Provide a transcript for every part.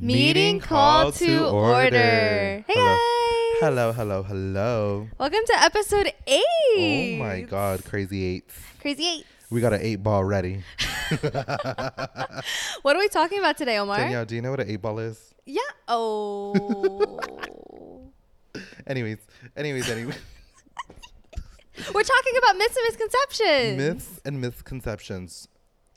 Meeting call to order. Hey hello. guys. Hello, hello, hello. Welcome to episode eight. Oh my god, crazy eights. Crazy eight. We got an eight ball ready. What are we talking about today, Omar? Danielle, do you know what an eight ball is? Yeah. Oh. Anyways, anyways, anyways. We're talking about myths and misconceptions. Myths and misconceptions.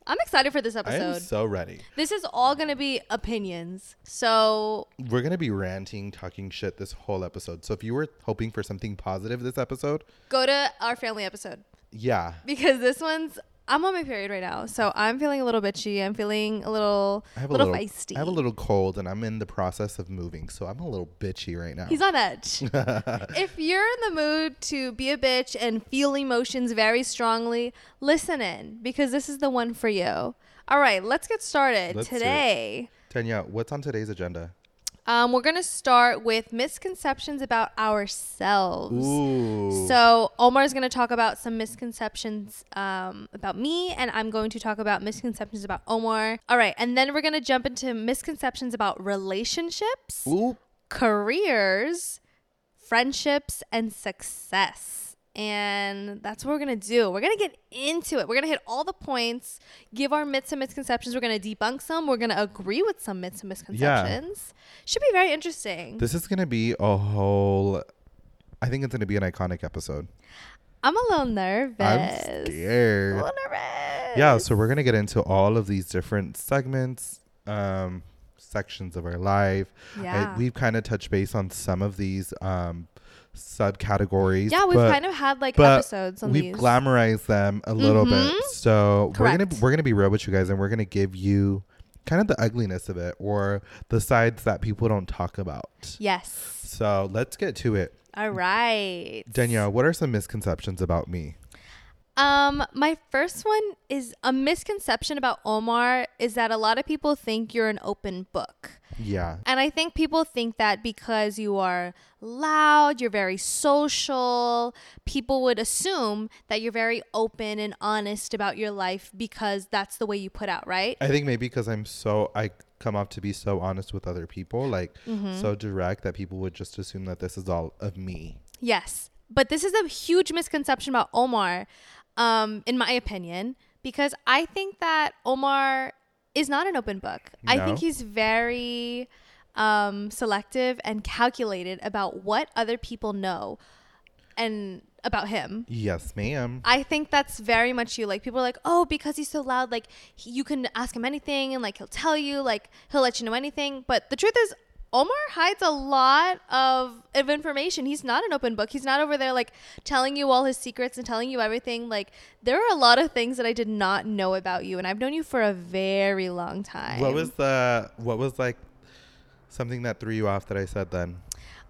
I'm excited for this episode. I am so ready. This is all going to be opinions. So, We're gonna be ranting, talking shit this whole episode. So if you were hoping for something positive this episode, go to our family episode yeah, because this one's. I'm on my period right now, so I'm feeling a little bitchy. I'm feeling a little, I have a little, little, feisty. I have a little cold, and I'm in the process of moving, so I'm a little bitchy right now. He's on edge. if you're in the mood to be a bitch and feel emotions very strongly, listen in because this is the one for you. All right, let's get started. Let's. Today, Tanya, what's on today's agenda? Um, we're going to start with misconceptions about ourselves. Ooh. So, Omar is going to talk about some misconceptions um, about me, and I'm going to talk about misconceptions about Omar. All right, and then we're going to jump into misconceptions about relationships Ooh. careers, friendships, and success. And that's what we're going to do. We're going to get into it. We're going to hit all the points, give our myths and misconceptions. We're going to debunk some. We're going to agree with some myths and misconceptions. Yeah. Should be very interesting. This is gonna be a whole. I think it's gonna be an iconic episode. I'm a little nervous. I'm A scared. little nervous. Yeah, so we're gonna get into all of these different segments, um, sections of our life. I- Yeah. we've kind of touched base on some of these um, subcategories. yeah, we've but kind of had like episodes on we've these. glamorized them a little Mhm. bit. So we're gonna we're gonna be real with you guys, and we're gonna give you kind of the ugliness of it or the sides that people don't talk about. yes. So let's get to it. All right. Danielle, what are some misconceptions about me? Um, my first one is a misconception about Omar is that a lot of people think you're an open book. Yeah. And I think people think that because you are loud, you're very social, people would assume that you're very open and honest about your life because that's the way you put out, right? I think maybe because I'm so I come off to be so honest with other people, like Mm-hmm. so direct that people would just assume that this is all of me. Yes. But this is a huge misconception about Omar, um, in my opinion, because I think that Omar is not an open book. I think he's very um, selective and calculated about what other people know and about him. Yes, ma'am. I think that's very much you. Like people are like, oh, because he's so loud, like he, you can ask him anything, and like he'll tell you, like he'll let you know anything. But the truth is, Omar hides a lot of of information. He's not an open book. He's not over there like telling you all his secrets and telling you everything. Like there are a lot of things that I did not know about you, and I've known you for a very long time. What was the what was like something that threw you off that I said then?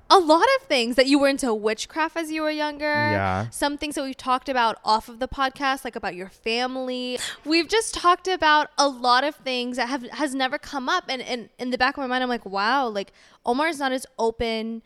A lot of things that you were into witchcraft as you were younger. Yeah. Some things that we've talked about off of the podcast, like about your family. We've just talked about a lot of things that have has never come up. And, and in the back of my mind, I'm like, wow, like Omar's not as open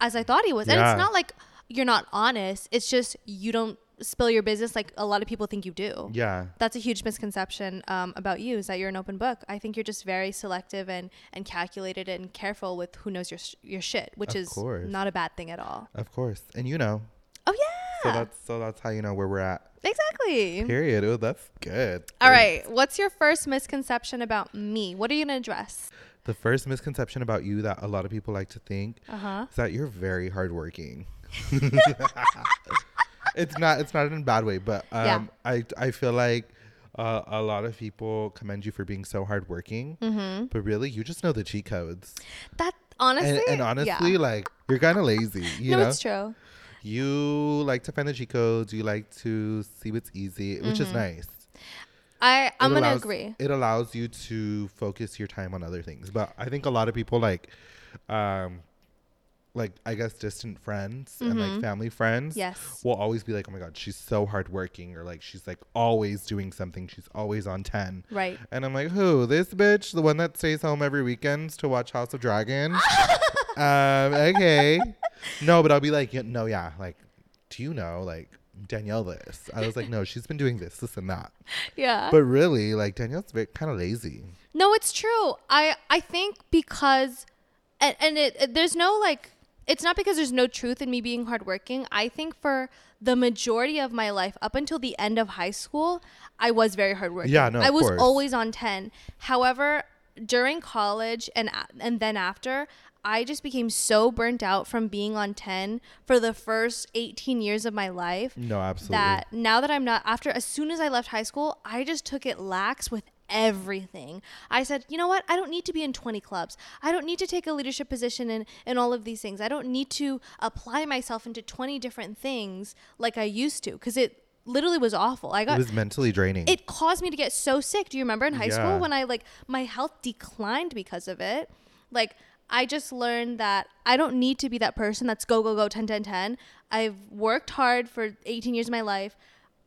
as I thought he was. And it's not like you're not honest. It's just you don't spill your business like a lot of people think you do. Yeah. That's a huge misconception um, about you is that you're an open book. I think you're just very selective and, and calculated and careful with who knows your sh- your shit, which Of is course. not a bad thing at all. Of course. And you know. Oh yeah. So that's so that's how you know where we're at. exactly. Period. Oh, that's good. All right, what's your first misconception about me? What are you gonna address? The first misconception about you that a lot of people like to think Uh huh. is that you're very hardworking. it's not. It's not in a bad way, but um, Yeah. I I feel like uh, a lot of people commend you for being so hardworking, Mm-hmm. but really you just know the cheat codes. That honestly, and, and honestly, yeah. like you're kind of lazy. You no, know, it's true. you like to find the cheat codes. You like to see what's easy, which is Mhm. nice. I I'm gonna agree. It allows you to focus your time on other things. But I think a lot of people like, um, like I guess distant friends and Mhm. like family friends Yes. will always be like, oh my god, she's so hardworking, or like she's like always doing something. She's always on ten. Right. And I'm like, who? This bitch, the one that stays home every weekends to watch House of Dragon. um, okay. No, but I'll be like, yeah, no, yeah, like, do you know, like, Danielle this. I was like, no, she's been doing this, this, and that. Yeah. But really, like Danielle's very kind of lazy. No, it's true. I I think because and, and it, it- there's no like it's not because there's no truth in me being hardworking. I think for the majority of my life up until the end of high school, I was very hardworking. Yeah, no, I was course. always on 10. However, during college and and then after, I just became so burnt out from being on 10 for the first 18 years of my life No, absolutely. that now that I'm not after as soon as I left high school, I just took it lax with everything. I said, you know what? I don't need to be in 20 clubs. I don't need to take a leadership position in in all of these things. I don't need to apply myself into 20 different things like I used to cuz it literally was awful. I it got was mentally draining. it caused me to get so sick. Do you remember in high Yeah. school when I like my health declined because of it? Like I just learned that I don't need to be that person that's go go go 10 10 10. I've worked hard for 18 years of my life.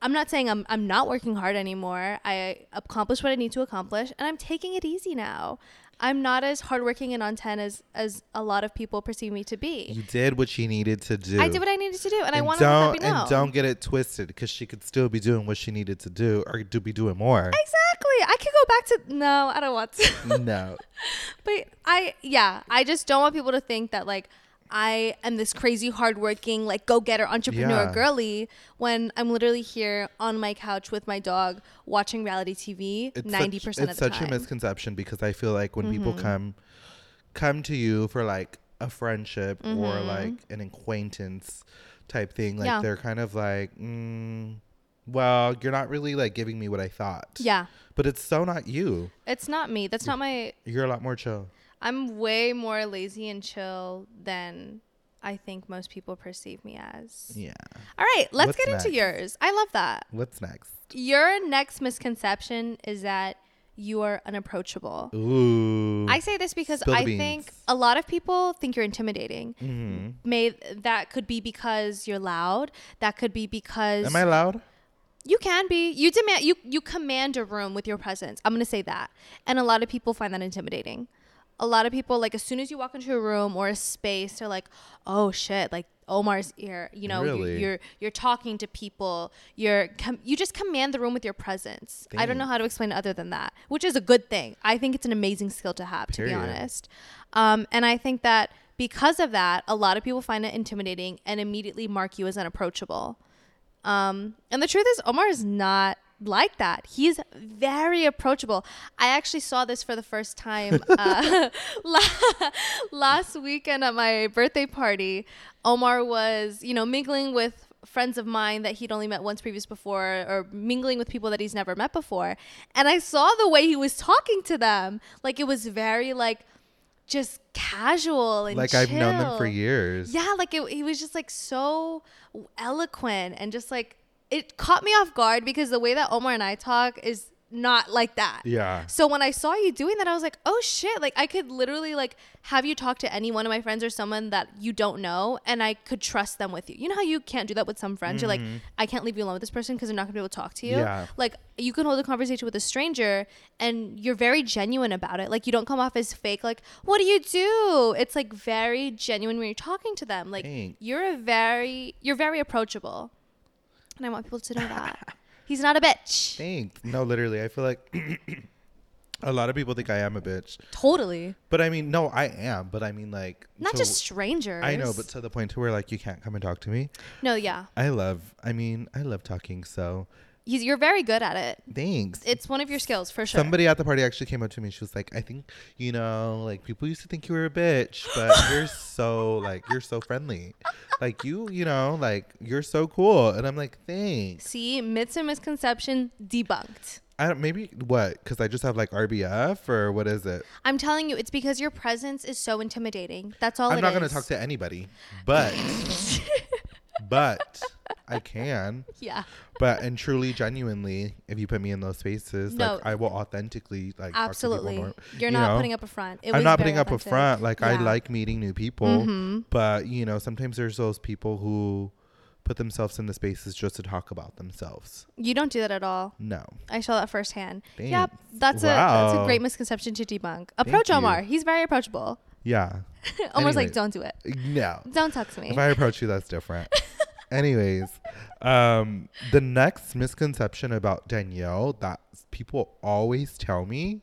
I'm not saying I'm I'm not working hard anymore. I accomplished what I need to accomplish and I'm taking it easy now. I'm not as hardworking and on 10 as as a lot of people perceive me to be. you did what she needed to do. I did what I needed to do and, I want to let that and don't get it twisted because she could still be doing what she needed to do or to be doing more. Exactly. I could go back to no, I don't want to. no, But I, yeah, I just don't want people to think that like I am this crazy hardworking, like go getter entrepreneur Yeah. girly when I'm literally here on my couch with my dog watching reality TV it's ninety such, percent it's of the such time. Mm-hmm. a misconception because I feel like when people come come to you for like a friendship or like an acquaintance type thing, like Mm-hmm. Yeah. they're kind of like, mm, well, you're not really like giving me what I thought. yeah, But it's so not you. it's not me. That's not my. You're a lot more chill. I'm way more lazy and chill than I think most people perceive me as. Yeah. All right, let's What's get into yours. I love that. What's next? Your next misconception is that you are unapproachable. Ooh. I say this because Spill I beans. think a lot of people think you're intimidating. hmm May that could be because you're loud. That could be because Am I loud? you can be. You demand you you command a room with your presence. I'm gonna say that, and a lot of people find that intimidating. A lot of people like as soon as you walk into a room or a space, they're like, "Oh shit!" Like Omar's here. You know, you're, you're you're talking to people. You're com- you just command the room with your presence. I don't know how to explain it other than that, which is a good thing. I think it's an amazing skill to have, to be honest. Um, and I think that because of that, a lot of people find it intimidating and immediately mark you as unapproachable. Um, and the truth is, Omar is not like that. He's very approachable. I actually saw this for the first time uh, last weekend at my birthday party. Omar was, you know, mingling with friends of mine that he'd only met once previous before or mingling with people that he's never met before and i saw the way he was talking to them like it was very like just casual and Like I've known them for years. Yeah, like it, he was just like so eloquent and just like it caught me off guard because the way that Omar and I talk is not like that. Yeah. So when I saw you doing that, I was like, oh shit. Like I could literally like have you talk to any one of my friends or someone that you don't know and I could trust them with you. You know how you can't do that with some friends? You're like, I can't leave you alone with this person because they're not gonna be able to talk to you. Mm-hmm. Yeah. Like you can hold a conversation with a stranger and you're very genuine about it. Like you don't come off as fake, like, what do you do? It's like very genuine when you're talking to them. Like Thanks. you're a very you're very approachable. And I want people to know that. He's not a bitch. Thanks. No, literally, I feel like a lot of people think I am a bitch, Totally. but I mean, no, I am. But I mean, like, Not to- just strangers. I know, but to the point to where like you can't come and talk to me. no, yeah, I love. I mean, I love talking. So He's, you're very good at it. thanks. It's one of your skills for sure. Somebody at the party actually came up to me. and She was like, "I think you know, like people used to think you were a bitch, but you're so like you're so friendly, like you, you know, like you're so cool." And I'm like, "Thanks." See, myths and misconception debunked. I don't maybe what because I just have like RBF or what is it? I'm telling you, it's because your presence is so intimidating. That's all I'm not gonna talk to anybody, but but I can. Yeah, But and truly, genuinely, if you put me in those spaces, No. like I will authentically like talk to absolutely. more. You're you not know? putting up a front. It I'm not putting up a front. Like I like meeting new people, Mhm. but you know, sometimes there's those people who put themselves in the spaces just to talk about themselves. You don't do that at all. No, I saw that firsthand. Yep, Thanks. that's a that's a great misconception to debunk. Approach you. Omar. He's very approachable. yeah, Omar's like, don't do it. no. Don't talk to me. If I approach you, that's different. Anyways, um, the next misconception about Danielle that people always tell me,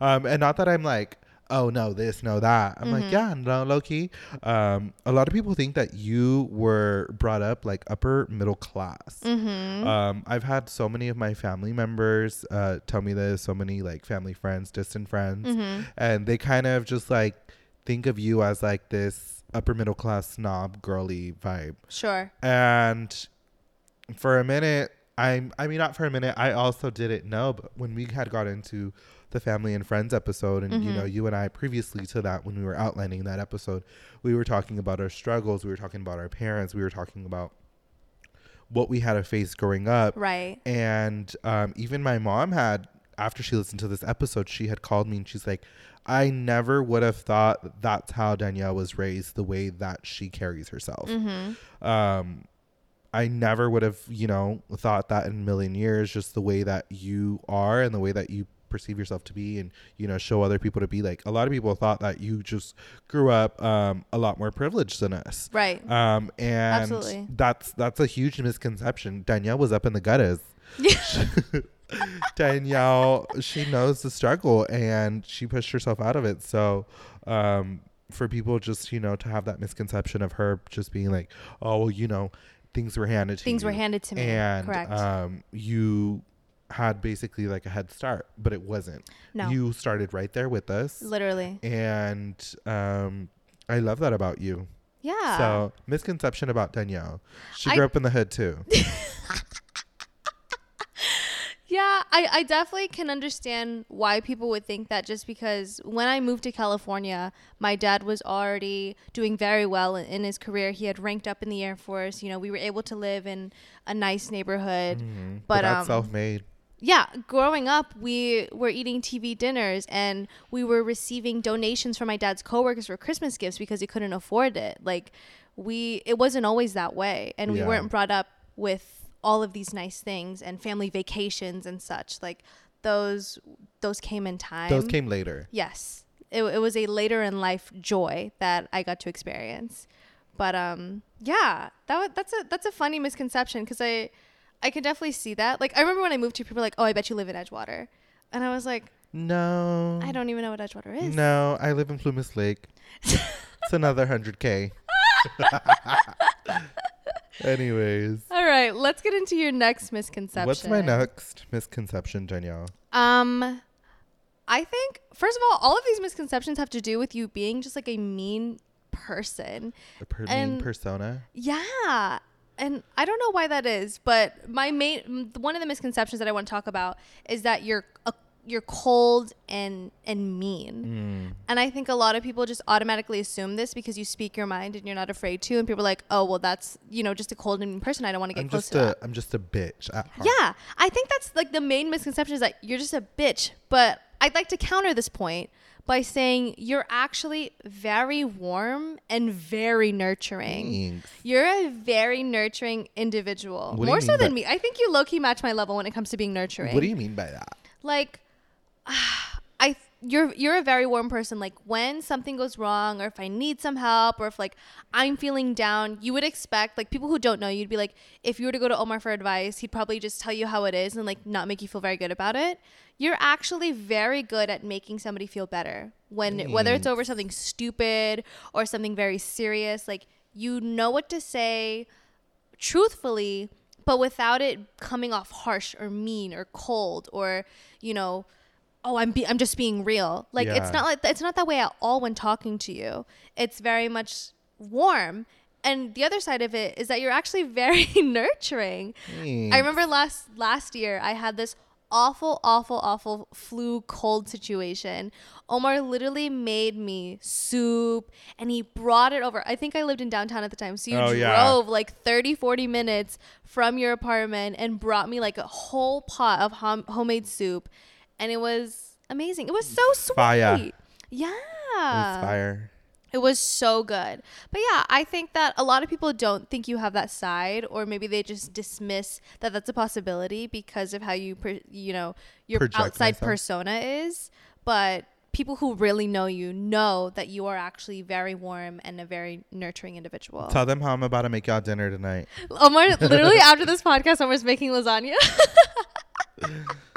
um, and not that I'm like, oh no, this, no that. I'm like, yeah, no, low key. Um, a lot of people think that you were brought up like upper middle class. Mm-hmm. Um, I've had so many of my family members uh, tell me this, so many like family friends, distant friends, Mm-hmm. and they kind of just like think of you as like this upper middle class snob girly vibe. Sure. And for a minute, I'm I mean not for a minute, I also didn't know, but when we had got into the family and friends episode and you know, you and I previously to that when we were outlining that episode, we were talking about our struggles, we were talking about our parents, we were talking about what we had to face growing up. Right. And um, even my mom had, after she listened to this episode, she had called me and she's like, I never would have thought that's how Danielle was raised, the way that she carries herself. Mm-hmm. Um, I never would have, you know, thought that in a million years, just the way that you are and the way that you perceive yourself to be and, you know, show other people to be like. A lot of people thought that you just grew up um, a lot more privileged than us. Right. Um, and Absolutely. that's that's a huge misconception. Danielle was up in the gutters. Danielle, she knows the struggle and she pushed herself out of it. So, um, for people just you know to have that misconception of her just being like, oh well, you know, things were handed to Things you, were handed to me. and Correct. um, you had basically like a head start, but it wasn't. no. You started right there with us, Literally. and um, I love that about you. Yeah. So misconception about Danielle. She I- grew up in the hood too. Yeah, I, I definitely can understand why people would think that just because when I moved to California, my dad was already doing very well in, in his career. He had ranked up in the Air Force. You know, we were able to live in a nice neighborhood. Mhm. But, that's um, self-made. Yeah, growing up, we were eating TV dinners and we were receiving donations from my dad's coworkers for Christmas gifts because he couldn't afford it. Like, we, it wasn't always that way. And we weren't brought up with all of these nice things and family vacations and such. Like, those, those came in time. Those came later. Yes. It, it was a later in life joy that I got to experience. But um yeah, that wa- that's a that's a funny misconception cuz I I could definitely see that. Like I remember when I moved here people were like, "Oh, I bet you live in Edgewater." And I was like, No. "I don't even know what Edgewater is." No, I live in Plumas Lake. it's another 100K. Anyways. All right, let's get into your next misconception. What's my next misconception, Danielle? Um I think first of all, all of these misconceptions have to do with you being just like a mean person. A per- mean persona? Yeah. And I don't know why that is, but my main one of the misconceptions that I want to talk about is that you're a, you're cold and and mean. Mm. And I think a lot of people just automatically assume this because you speak your mind and you're not afraid to and people are like, "Oh, well that's, you know, just a cold and mean person. I don't want to get I'm close just to a that." I'm just a bitch. Yeah, I think that's like the main misconception is that you're just a bitch. But I'd like to counter this point by saying you're actually very warm and very nurturing. Thanks. You're a very nurturing individual, What more so than me. I think you low key match my level when it comes to being nurturing. What do you mean by that? like? I you're you're a very warm person. Like when something goes wrong, or if I need some help, or if like I'm feeling down, you would expect like people who don't know you'd be like, if you were to go to Omar for advice, he'd probably just tell you how it is and like not make you feel very good about it. You're actually very good at making somebody feel better when whether it's over something stupid or something very serious. Like you know what to say truthfully, but without it coming off harsh or mean or cold or you know, oh, I'm be- I'm just being real. Like Yeah. it's not like it's not that way at all when talking to you. It's very much warm. And the other side of it is that you're actually very nurturing. I remember last last year I had this awful, awful, awful flu cold situation. Omar literally made me soup and he brought it over. I think I lived in downtown at the time. So you Oh, drove yeah. like 30, 40 minutes from your apartment and brought me like a whole pot of hom- homemade soup. And it was amazing. It was so sweet. Fire. Yeah. It was fire. It was so good. But yeah, I think that a lot of people don't think you have that side or maybe they just dismiss that that's a possibility because of how you per, you know your Project outside myself. persona is. But people who really know you know that you are actually very warm and a very nurturing individual. Tell them how I'm about to make y'all dinner tonight. Omar, literally after this podcast, Omar's making lasagna.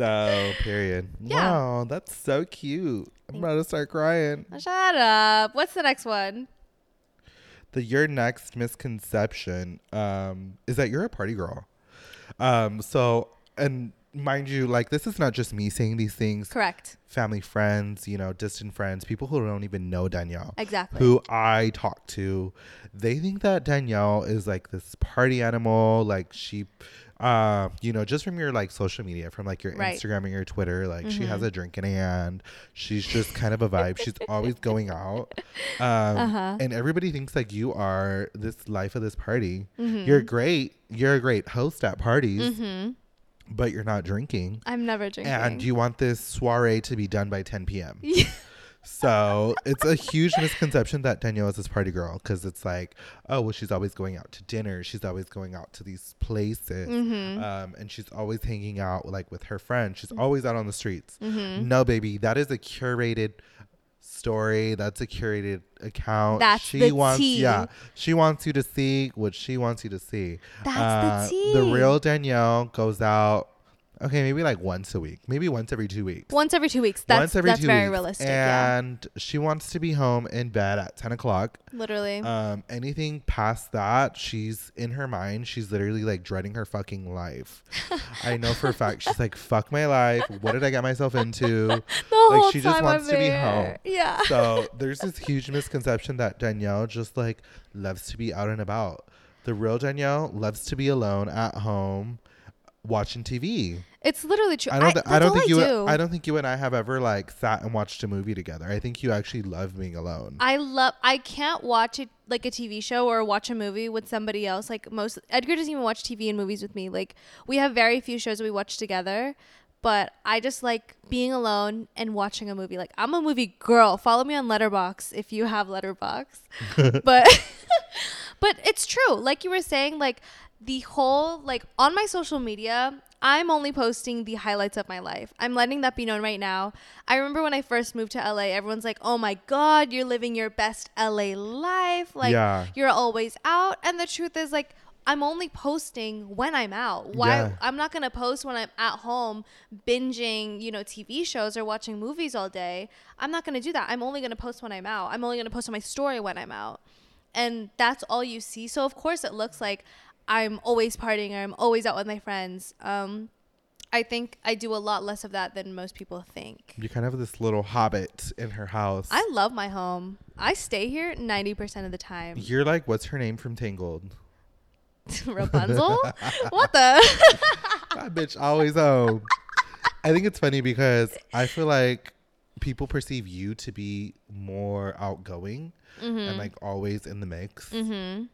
So, period. Yeah. Wow, that's so cute. I'm about to start crying. Shut up. What's the next one? The your next misconception um, is that you're a party girl. Um, so, and mind you, like this is not just me saying these things. Correct. Family, friends, you know, distant friends, people who don't even know Danielle. Exactly. who I talk to, they think that Danielle is like this party animal. Like she, uh, you know, just from your like social media, from like your Right. Instagram and your Twitter, like she Mhm. has a drink in hand. She's just kind of a vibe. She's always going out. Um, Uh-huh. And everybody thinks like you are this life of this party. Mhm. You're great. You're a great host at parties, Mhm. but you're not drinking. I'm never drinking. And you want this soiree to be done by 10 p.m. So it's a huge misconception that Danielle is this party girl because it's like, oh, well, she's always going out to dinner. She's always going out to these places. Mhm. Um, and she's always hanging out like with her friends. She's always out on the streets. Mhm. No, baby, that is a curated story. That's a curated account. That's she the wants, tea. yeah, she wants you to see what she wants you to see. That's Uh, the tea. The real Danielle goes out. Okay, maybe like once a week, maybe once every two weeks Once every two weeks. That's, once every that's two very weeks. realistic. yeah. And she wants to be home in bed at 10 o'clock. Literally. Um, anything past that, she's in her mind, she's literally like dreading her fucking life. I know for a fact. She's like, fuck my life. What did I get myself into? the whole she just time wants I'm to be home. Yeah. So there's this huge misconception that Danielle just like loves to be out and about. The real Danielle loves to be alone at home watching TV. It's literally true. I don't. thi- I, that's don't think you. do. I don't think you and I have ever like sat and watched a movie together. I think you actually love being alone. I love. I can't watch it like a TV show or watch a movie with somebody else. Like most, Edgar doesn't even watch TV and movies with me. Like we have very few shows we watch together. But I just like being alone and watching a movie. Like I'm a movie girl. Follow me on Letterboxd if you have Letterboxd. but but it's true. Like you were saying, like the whole like on my social media, I'm only posting the highlights of my life. I'm letting that be known right now. I remember when I first moved to LA, everyone's like, "Oh my god, you're living your best LA life. Like Yeah. you're always out." And the truth is like I'm only posting when I'm out. Why Yeah. I'm not going to post when I'm at home binging, you know, TV shows or watching movies all day. I'm not going to do that. I'm only going to post when I'm out. I'm only going to post on my story when I'm out. And that's all you see. So of course it looks like I'm always partying or I'm always out with my friends. Um I think I do a lot less of that than most people think. you kind of have this little hobbit in her house. I love my home. I stay here 90% of the time. You're like, what's her name from Tangled? Rapunzel? what the? that bitch always home. I think it's funny because I feel like people perceive you to be more outgoing and like always in the mix. mhm.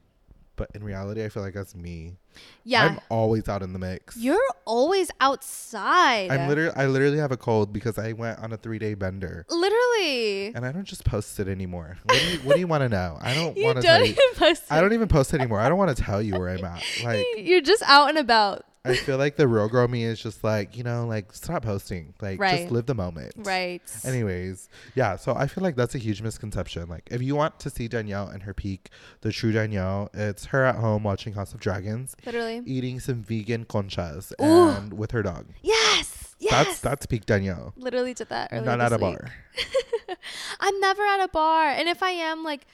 But in reality, I feel like that's me. Yeah. I'm always out in the mix. You're always outside. I'm literally I literally have a cold because I went on a three day bender. Literally. And I don't just post it anymore. What do you what do you want to know? I don't want to tell you. even post I don't even post anymore. I don't want to tell you where I'm at. Like You're just out and about. I feel like the real girl me is just like, you know, like stop posting. Like Right. just live the moment. Right. Anyways, yeah, so I feel like that's a huge misconception. Like if you want to see Danielle and her peak, the true Danielle, it's her at home watching House of Dragons, Literally. eating some vegan conchas Ooh. and with her dog. Yes. Yes. That's that's peak Danielle. Literally did that earlier. Not at a week. bar. I'm never at a bar. And if I am, like,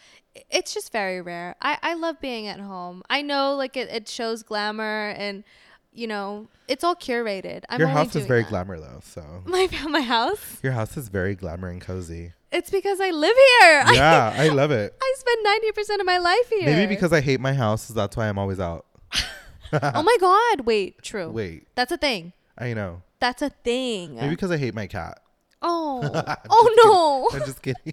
it's just very rare. I, I love being at home. I know, like, it, it shows glamour and, you know, it's all curated. I'm Your house is very that. glamour though, so My, my house? your house is very glamour and cozy. It's because I live here. Yeah, I love it. I spend 90% of my life here. Maybe because I hate my house, that's why I'm always out. oh my God. Wait, true. Wait, That's a thing. I know. That's a thing. Maybe because I hate my cat. oh. Oh, no. I'm just kidding.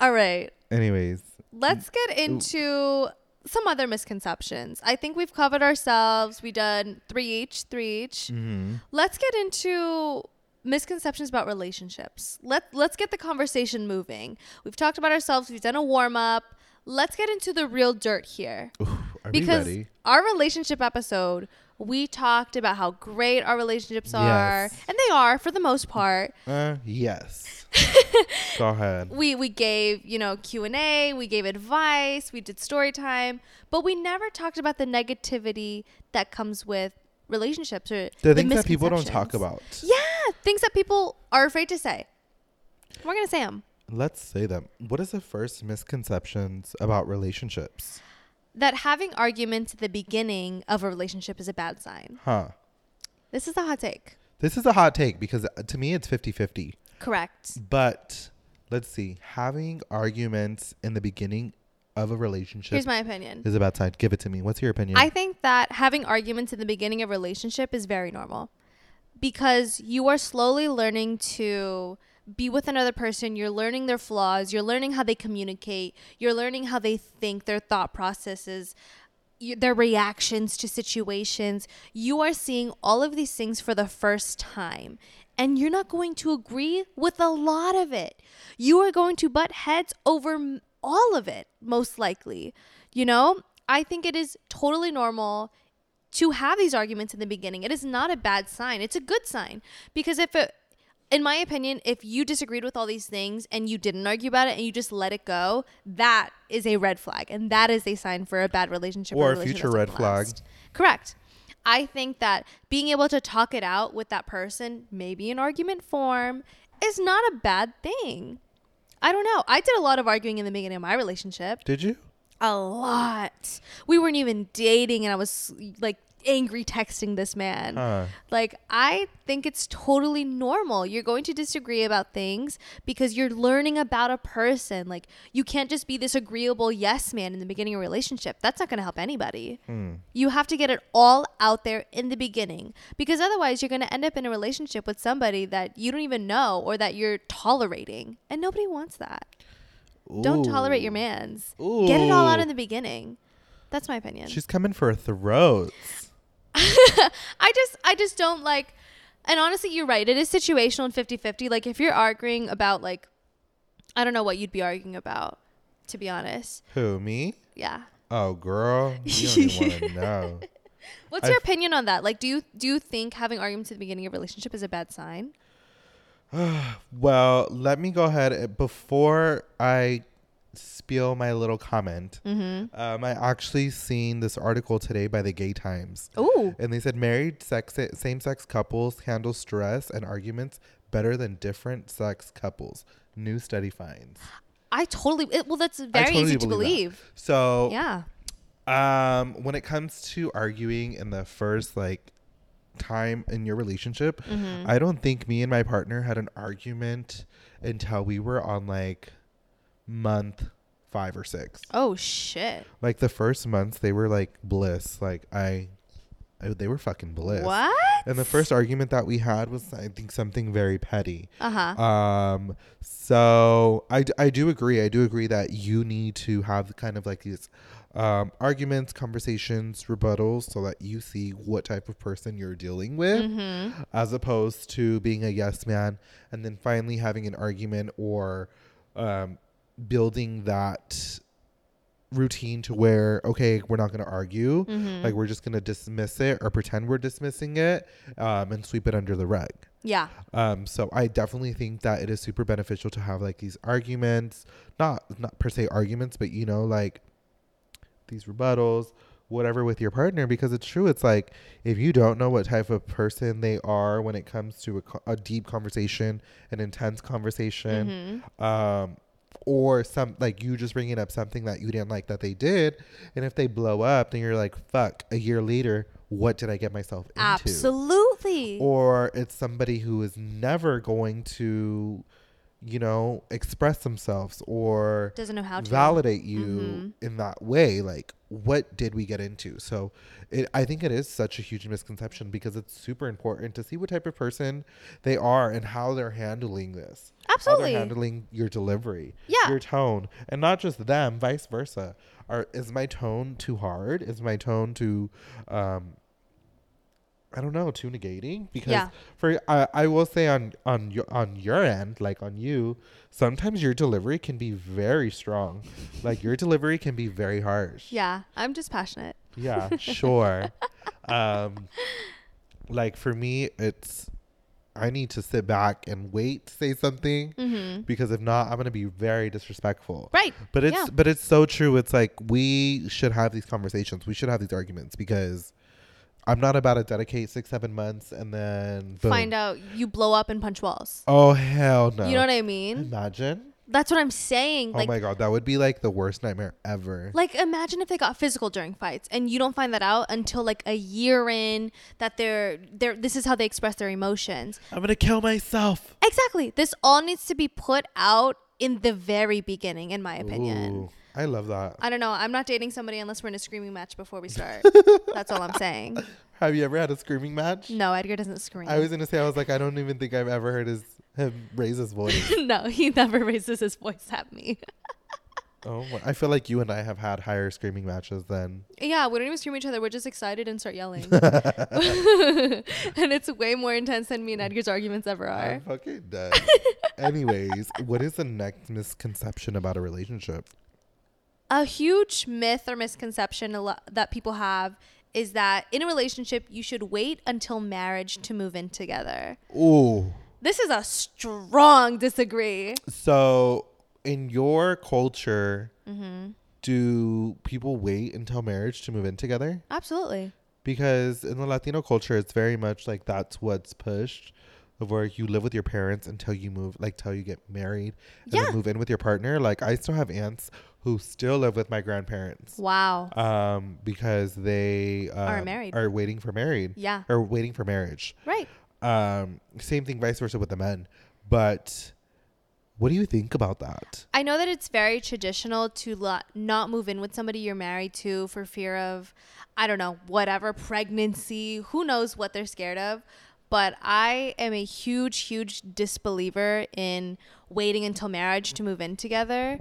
All right. Anyways, Let's get into some other misconceptions. I think we've covered ourselves. We done three each, three each. mhm. Let's get into misconceptions about relationships. Let let's get the conversation moving. We've talked about ourselves. We've done a warm up. Let's get into the real dirt here Ooh, are we because ready? our relationship episode We talked about how great our relationships are, and they are for the most part. Uh, yes. Go ahead. We we gave you know Q and A, we gave advice, we did story time, but we never talked about the negativity that comes with relationships or The things that people don't talk about. Yeah, things that people are afraid to say. We're gonna say them. Let's say them. What is the first misconceptions about relationships? That having arguments at the beginning of a relationship is a bad sign. Huh. This is a hot take. This is a hot take because uh, to me it's 50-50. Correct. But let's see. Having arguments in the beginning of a relationship Here's my opinion. is a bad sign. Give it to me. What's your opinion? I think that having arguments in the beginning of a relationship is very normal because you are slowly learning to be with another person. You're learning their flaws. You're learning how they communicate. You're learning how they think, their thought processes, their reactions to situations. You are seeing all of these things for the first time. And you're not going to agree with a lot of it. You are going to butt heads over all of it, most likely. You know, I think it is totally normal to have these arguments in the beginning. It is not a bad sign. It's a good sign because if it in my opinion, if you disagreed with all these things and you didn't argue about it and you just let it go, that is a red flag and that is a sign for a bad relationship Or a relationship future red flag. Correct. I think that being able to talk it out with that person, maybe in argument form, is not a bad thing. I don't know. I did a lot of arguing in the beginning of my relationship Did you? a lot. We weren't even dating, and I was like angry texting this man. Huh. Like, I think it's totally normal. You're going to disagree about things because you're learning about a person. Like, you can't just be this agreeable yes man in the beginning of a relationship. That's not going to help anybody. Hmm. You have to get it all out there in the beginning because otherwise, you're going to end up in a relationship with somebody that you don't even know or that you're tolerating. And nobody wants that. Don't tolerate your Ooh. man's. Get it all out in the beginning. That's my opinion. She's coming for throats. I just I just don't like and honestly you're right. It is situational and 50-50. Like if you're arguing about like I don't know what you'd be arguing about to be honest. Who, me? Yeah. Oh, girl. You don't even want to know. What's your I've- opinion on that? Like do you do you think having arguments at the beginning of a relationship is a bad sign? Well, let me go ahead. uh, Before I spiel my little comment, Mm-hmm. um, I actually seen this article today by the Gay Times. Ooh. And they said married sex same sex couples handle stress and arguments better than different sex couples. New study finds. I totally it, well that's very totally easy to believe. So Yeah. um when it comes to arguing in the first like time in your relationship, Mm-hmm. I don't think me and my partner had an argument until we were on like month 5 or 6. Oh shit. Like the first months they were like bliss. Like I, I they were fucking bliss. What? And the first argument that we had was, I think, something very petty. Uh-huh. Um, so I, I do agree. I do agree that you need to have kind of like these um, arguments, conversations, rebuttals, so that you see what type of person you're dealing with, mm-hmm. as opposed to being a yes man and then finally having an argument or um, building that routine to where okay we're not going to argue Mm-hmm. like we're just going to dismiss it or pretend we're dismissing it um, and sweep it under the rug yeah. um, so I definitely think that it is super beneficial to have like these arguments, not not per se arguments, but you know, like these rebuttals, whatever with your partner, because it's true. It's like if you don't know what type of person they are when it comes to a, a deep conversation, an intense conversation, Mhm. um, or some like you just bringing up something that you didn't like that they did, and if they blow up, then you're like, fuck. A year later, what did I get myself into? Absolutely. or it's somebody who is never going to you know express themselves or Doesn't know how to. validate you Mhm. in that way like what did we get into so it, i think it is such a huge misconception because it's super important to see what type of person they are and how they're handling this how they're handling your delivery Yeah. your tone and not just them vice versa are is my tone too hard is my tone too um I don't know, too negating because Yeah. for I I will say on on your on your end, like on you, sometimes your delivery can be very strong. like your delivery can be very harsh. Yeah, I'm just passionate. Yeah, sure. um, like for me, it's I need to sit back and wait to say something Mm-hmm. because if not, I'm gonna be very disrespectful. Right. But it's Yeah. but it's so true. It's like we should have these conversations. We should have these arguments because I'm not about to dedicate six seven months and then boom. Find out you blow up and punch walls. Oh hell no! You know what I mean? Imagine. That's what I'm saying. Oh like oh my god, that would be like the worst nightmare ever. Like imagine if they got physical during fights and you don't find that out until like a year in that they're they're this is how they express their emotions. I'm gonna kill myself. Exactly. This all needs to be put out in the very beginning in my opinion. Ooh, I love that. I don't know. I'm not dating somebody unless we're in a screaming match before we start. That's all I'm saying. Have you ever had a screaming match? No, Edgar doesn't scream. I was gonna say I was like I don't even think I've ever heard his him raise his voice. no, he never raises his voice at me. oh, I feel like you and I have had higher screaming matches than. Yeah, we don't even scream at each other. We're just excited and start yelling. and it's way more intense than me and Edgar's arguments ever are. I'm fucking dead. Anyways, what is the next misconception about a relationship? a huge myth or misconception a lo- that people have is that in a relationship you should wait until marriage to move in together. Ooh. This is a strong disagree. So, in your culture, Mm-hmm. do people wait until marriage to move in together? Absolutely. Because in the Latino culture, it's very much like that's what's pushed, of where you live with your parents until you move, like till you get married, and Yeah. then move in with your partner. Like I still have aunts who still live with my grandparents, Wow. um, because they Are um, married. are waiting for married Yeah. or waiting for marriage. Right. Um, same thing, vice versa with the men. But what do you think about that? I know that it's very traditional to lo- not move in with somebody you're married to for fear of, I don't know, whatever, pregnancy, who knows what they're scared of. But I am a huge, huge disbeliever in waiting until marriage to move in together.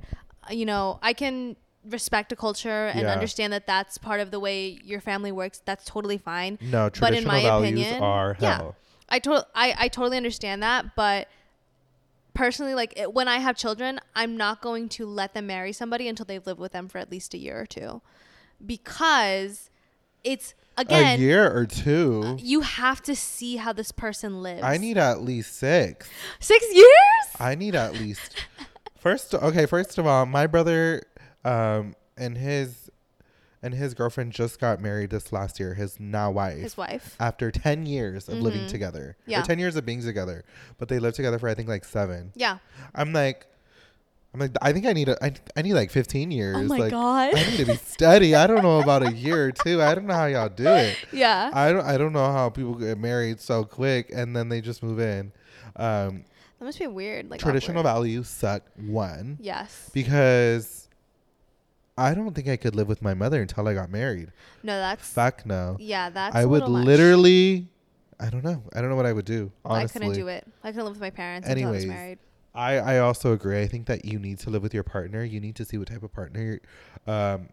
Uh, You know, I can respect a culture and Yeah. understand that that's part of the way your family works. That's totally fine. No, But traditional in my values opinion, are yeah. I to- I, I totally understand that, but personally, like it, when I have children, I'm not going to let them marry somebody until they've lived with them for at least a year or two, because it's again a year or two. you have to see how this person lives. I need at least six. six years. I need at least first. Okay, first of all, my brother um, and his and his girlfriend just got married this last year. His now wife. His wife. After ten years of living Mhm. together, Yeah. or ten years of being together, but they lived together for I think like seven. Yeah. I'm like, I'm like, I think I need a, I, I need like 15 years. Oh my like, god. I need to be steady. I don't know about a year or two. I don't know how y'all do it. yeah. I don't I don't know how people get married so quick and then they just move in. Um, that must be weird. Like traditional awkward. values suck one Yes. because I don't think I could live with my mother until I got married. No, that's. Fuck no. Yeah, that's. I would little much. literally I don't know. I don't know what I would do. Honestly. I couldn't do it. I couldn't live with my parents until I was Anyways, married. I, I also agree. I think that you need to live with your partner. You need to see what type of partner, um,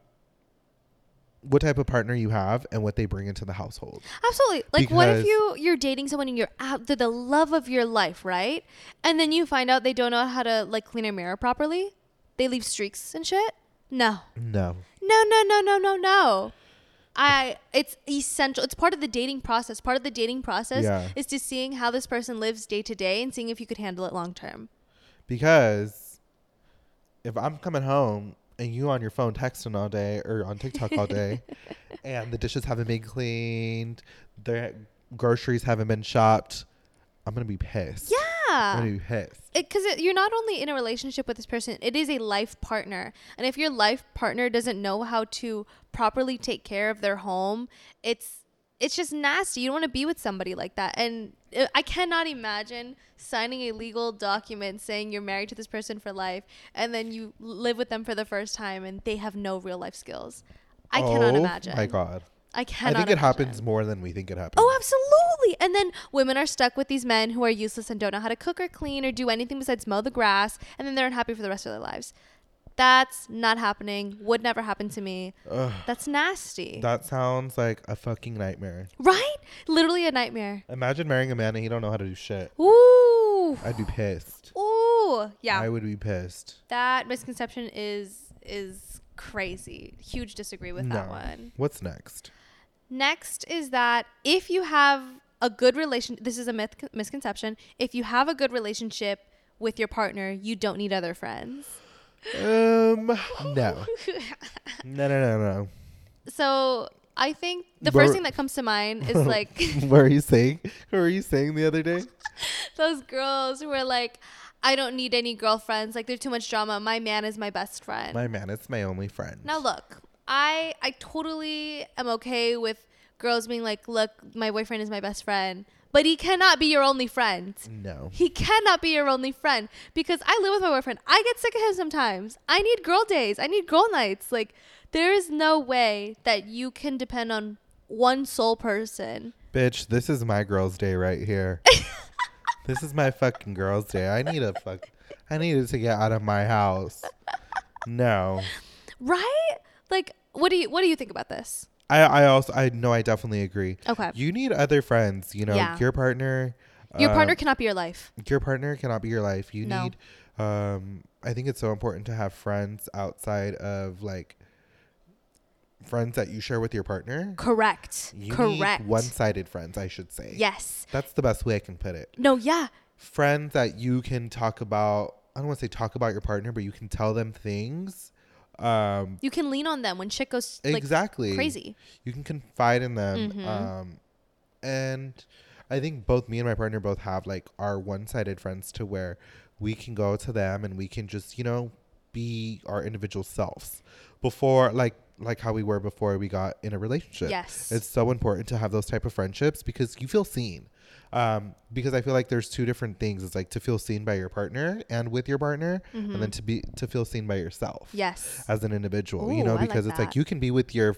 what type of partner you have and what they bring into the household. Absolutely. Like, what if you you're dating someone and you're out they're the love of your life, right? And then you find out they don't know how to like clean a mirror properly. They leave streaks and shit. No, No. no, no, no, no, no, no. I it's essential. It's part of the dating process. Part of the dating process Yeah. is to seeing how this person lives day to day and seeing if you could handle it long term. Because if I'm coming home and you on your phone texting all day or on TikTok all day and the dishes haven't been cleaned, the groceries haven't been shopped, I'm going to be pissed. I'm Yeah. going to be because you're not only in a relationship with this person it is a life partner. And if your life partner doesn't know how to properly take care of their home it's it's just nasty. You don't want to be with somebody like that. And uh, i cannot imagine signing a legal document saying you're married to this person for life and then you live with them for the first time and they have no real life skills. I cannot Oh imagine. my God. I I think it imagine. happens more than we think it happens. Oh, absolutely. And then women are stuck with these men who are useless and don't know how to cook or clean or do anything besides mow the grass, and then they're unhappy for the rest of their lives. That's not happening. Would never happen to me. Ugh, That's nasty. that sounds like a fucking nightmare. right? Literally a nightmare. Imagine marrying a man and he don't know how to do shit. Ooh. I'd be pissed. Ooh. Yeah. I would be pissed. that misconception is is crazy. Huge disagree with that one. What's next? Next is that if you have a good relation, this is a myth misconception. If you have a good relationship with your partner, you don't need other friends. Um, no, no, no, no, no. So I think the Where- first thing that comes to mind is like what were you saying? What were you saying the other day? those girls who are like, I don't need any girlfriends. Like there's too much drama. My man is my best friend. My man, it's my only friend. Now look, I I totally am okay with girls being like, look, my boyfriend is my best friend, but he cannot be your only friend. No. He cannot be your only friend because I live with my boyfriend. I get sick of him sometimes. I need girl days. I need girl nights. Like there is no way that you can depend on one sole person. Bitch, this is my girl's day right here. this is my fucking girl's day. I need a fuck. I needed to get out of my house. No. Right? Like what do you what do you think about this? I, I also I know I definitely agree. Okay. You need other friends, you know, Yeah. your partner Your um, partner cannot be your life. your partner cannot be your life. You No. need um I think it's so important to have friends outside of like friends that you share with your partner. Correct. You Correct. one-sided friends, I should say. yes. That's the best way I can put it. No, yeah. Friends that you can talk about, I don't want to say talk about your partner, but you can tell them things. Um You can lean on them when shit goes like exactly. crazy. You can confide in them. Mhm. Um and I think both me and my partner both have like our one-sided friends to where we can go to them and we can just, you know, be our individual selves before like like how we were before we got in a relationship. Yes. It's so important to have those type of friendships because you feel seen. Um, because I feel like there's two different things. It's like to feel seen by your partner and with your partner, and then to be to feel seen by yourself Mm-hmm. Yes. as an individual. you know, I like because it's like you can be with your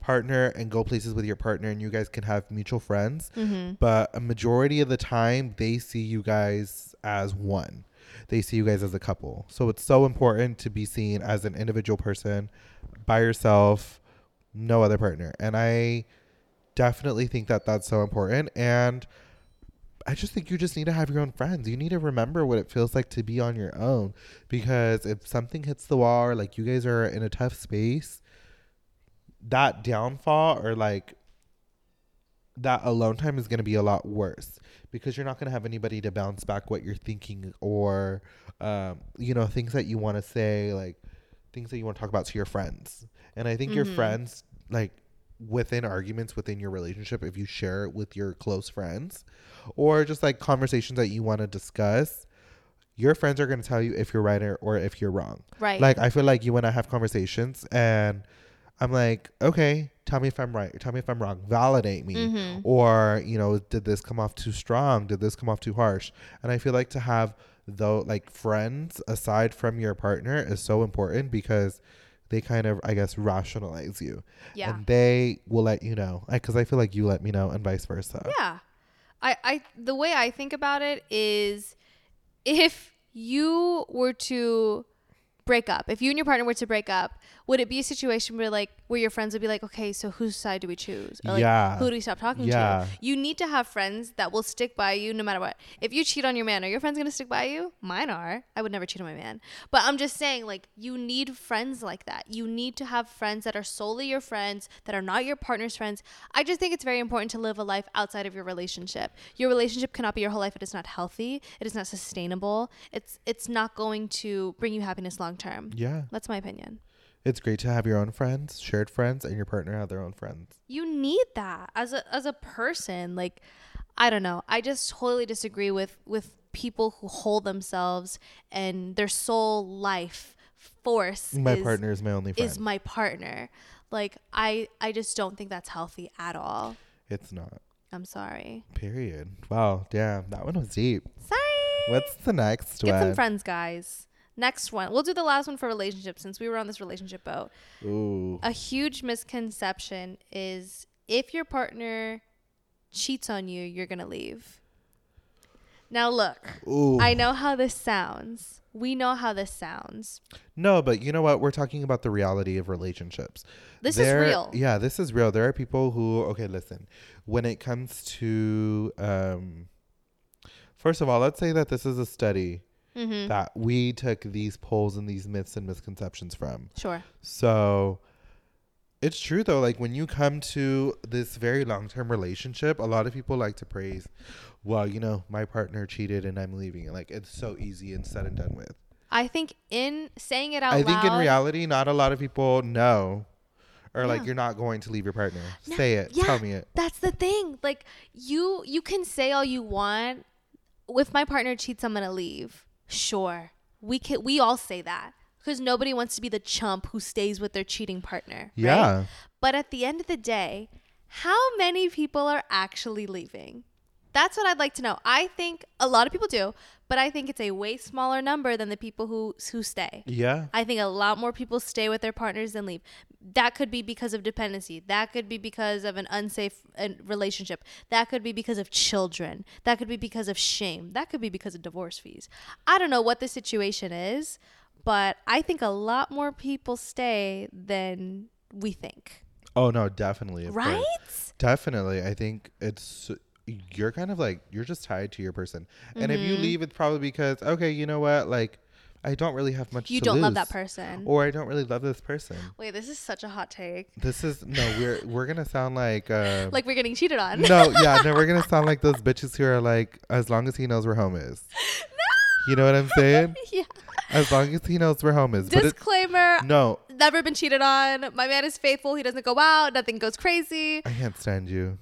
partner and go places with your partner, and you guys can have mutual friends. Mm-hmm. But a majority of the time, they see you guys as one. They see you guys as a couple. So it's so important to be seen as an individual person by yourself, no other partner. And I definitely think that that's so important. And I just think you just need to have your own friends. You need to remember what it feels like to be on your own. Because if something hits the wall or like you guys are in a tough space, that downfall or like that alone time is going to be a lot worse because you're not going to have anybody to bounce back what you're thinking or um, you know things that you want to say like things that you want to talk about to your friends and i think your Mhm. friends like within arguments within your relationship if you share it with your close friends or just like conversations that you want to discuss your friends are going to tell you if you're right or, or if you're wrong Right. like I feel like you and I have conversations and I'm like, okay, tell me if I'm right. Tell me if I'm wrong. Validate me. Mhm. Or, you know, did this come off too strong? Did this come off too harsh? And I feel like to have though like friends aside from your partner is so important because they kind of I guess rationalize you. yeah. And they will let you know. Because I feel like you let me know and vice versa. Yeah. I, I the way I think about it is if you were to break up, if you and your partner were to break up, would it be a situation where like where your friends would be like, okay, so whose side do we choose? Or like Yeah. who do we stop talking Yeah. to? You need to have friends that will stick by you no matter what. If you cheat on your man, are your friends gonna stick by you? Mine are. I would never cheat on my man. But I'm just saying, like, you need friends like that. You need to have friends that are solely your friends, that are not your partner's friends. I just think it's very important to live a life outside of your relationship. Your relationship cannot be your whole life. It is not healthy. It is not sustainable. It's it's not going to bring you happiness long term. Yeah. That's my opinion. It's great to have your own friends, shared friends, and your partner have their own friends. you need that as a as a person like i don't know i just totally disagree with with people who hold themselves and their sole life force My is, partner is my only friend. is my partner like i i just don't think that's healthy at all it's not. i'm sorry Period. Wow. Damn. That one was deep. sorry What's the next get one? Get some friends guys next one we'll do the last one for relationships since we were on this relationship boat Ooh. a huge misconception is if your partner cheats on you, you're going to leave. Now, look, Ooh. I know how this sounds. We know how this sounds. no, but you know what? We're talking about the reality of relationships. This There- is real. Yeah, this is real. There are people who, okay, listen, when it comes to, um, first of all, let's say that this is a study Mm-hmm. that we took these polls and these myths and misconceptions from. Sure. So it's true though, like when you come to this very long term relationship, a lot of people like to praise, well, you know, my partner cheated and I'm leaving. Like it's so easy and said and done with. I think in saying it out I loud. think in reality, not a lot of people know. Or like you're not going to leave your partner. No, Say it. yeah. Tell me it. That's the thing. Like you you can say all you want. If my partner cheats, I'm gonna leave. Sure. We can we all say that. Because nobody wants to be the chump who stays with their cheating partner. right? Yeah. But at the end of the day, how many people are actually leaving? That's what I'd like to know. I think a lot of people do, but I think it's a way smaller number than the people who who stay. Yeah. I think a lot more people stay with their partners than leave. That could be because of dependency. That could be because of an unsafe uh, relationship. That could be because of children. That could be because of shame. That could be because of divorce fees. I don't know what the situation is, but I think a lot more people stay than we think. Oh no, definitely. course. Right? Definitely. I think it's you're kind of like you're just tied to your person. And if Mm-hmm. you leave it's probably because okay, you know what? Like I don't really have much You don't love that person. Or I don't really love this person. Wait, this is such a hot take. This is no, we're we're gonna sound like uh Like we're getting cheated on. No, yeah, no, we're gonna sound like those bitches who are like, as long as he knows where home is. No. You know what I'm saying? yeah. As long as he knows where home is. But it, Disclaimer. no, Never been cheated on. My man is faithful. He doesn't go out. Nothing goes crazy. I can't stand you.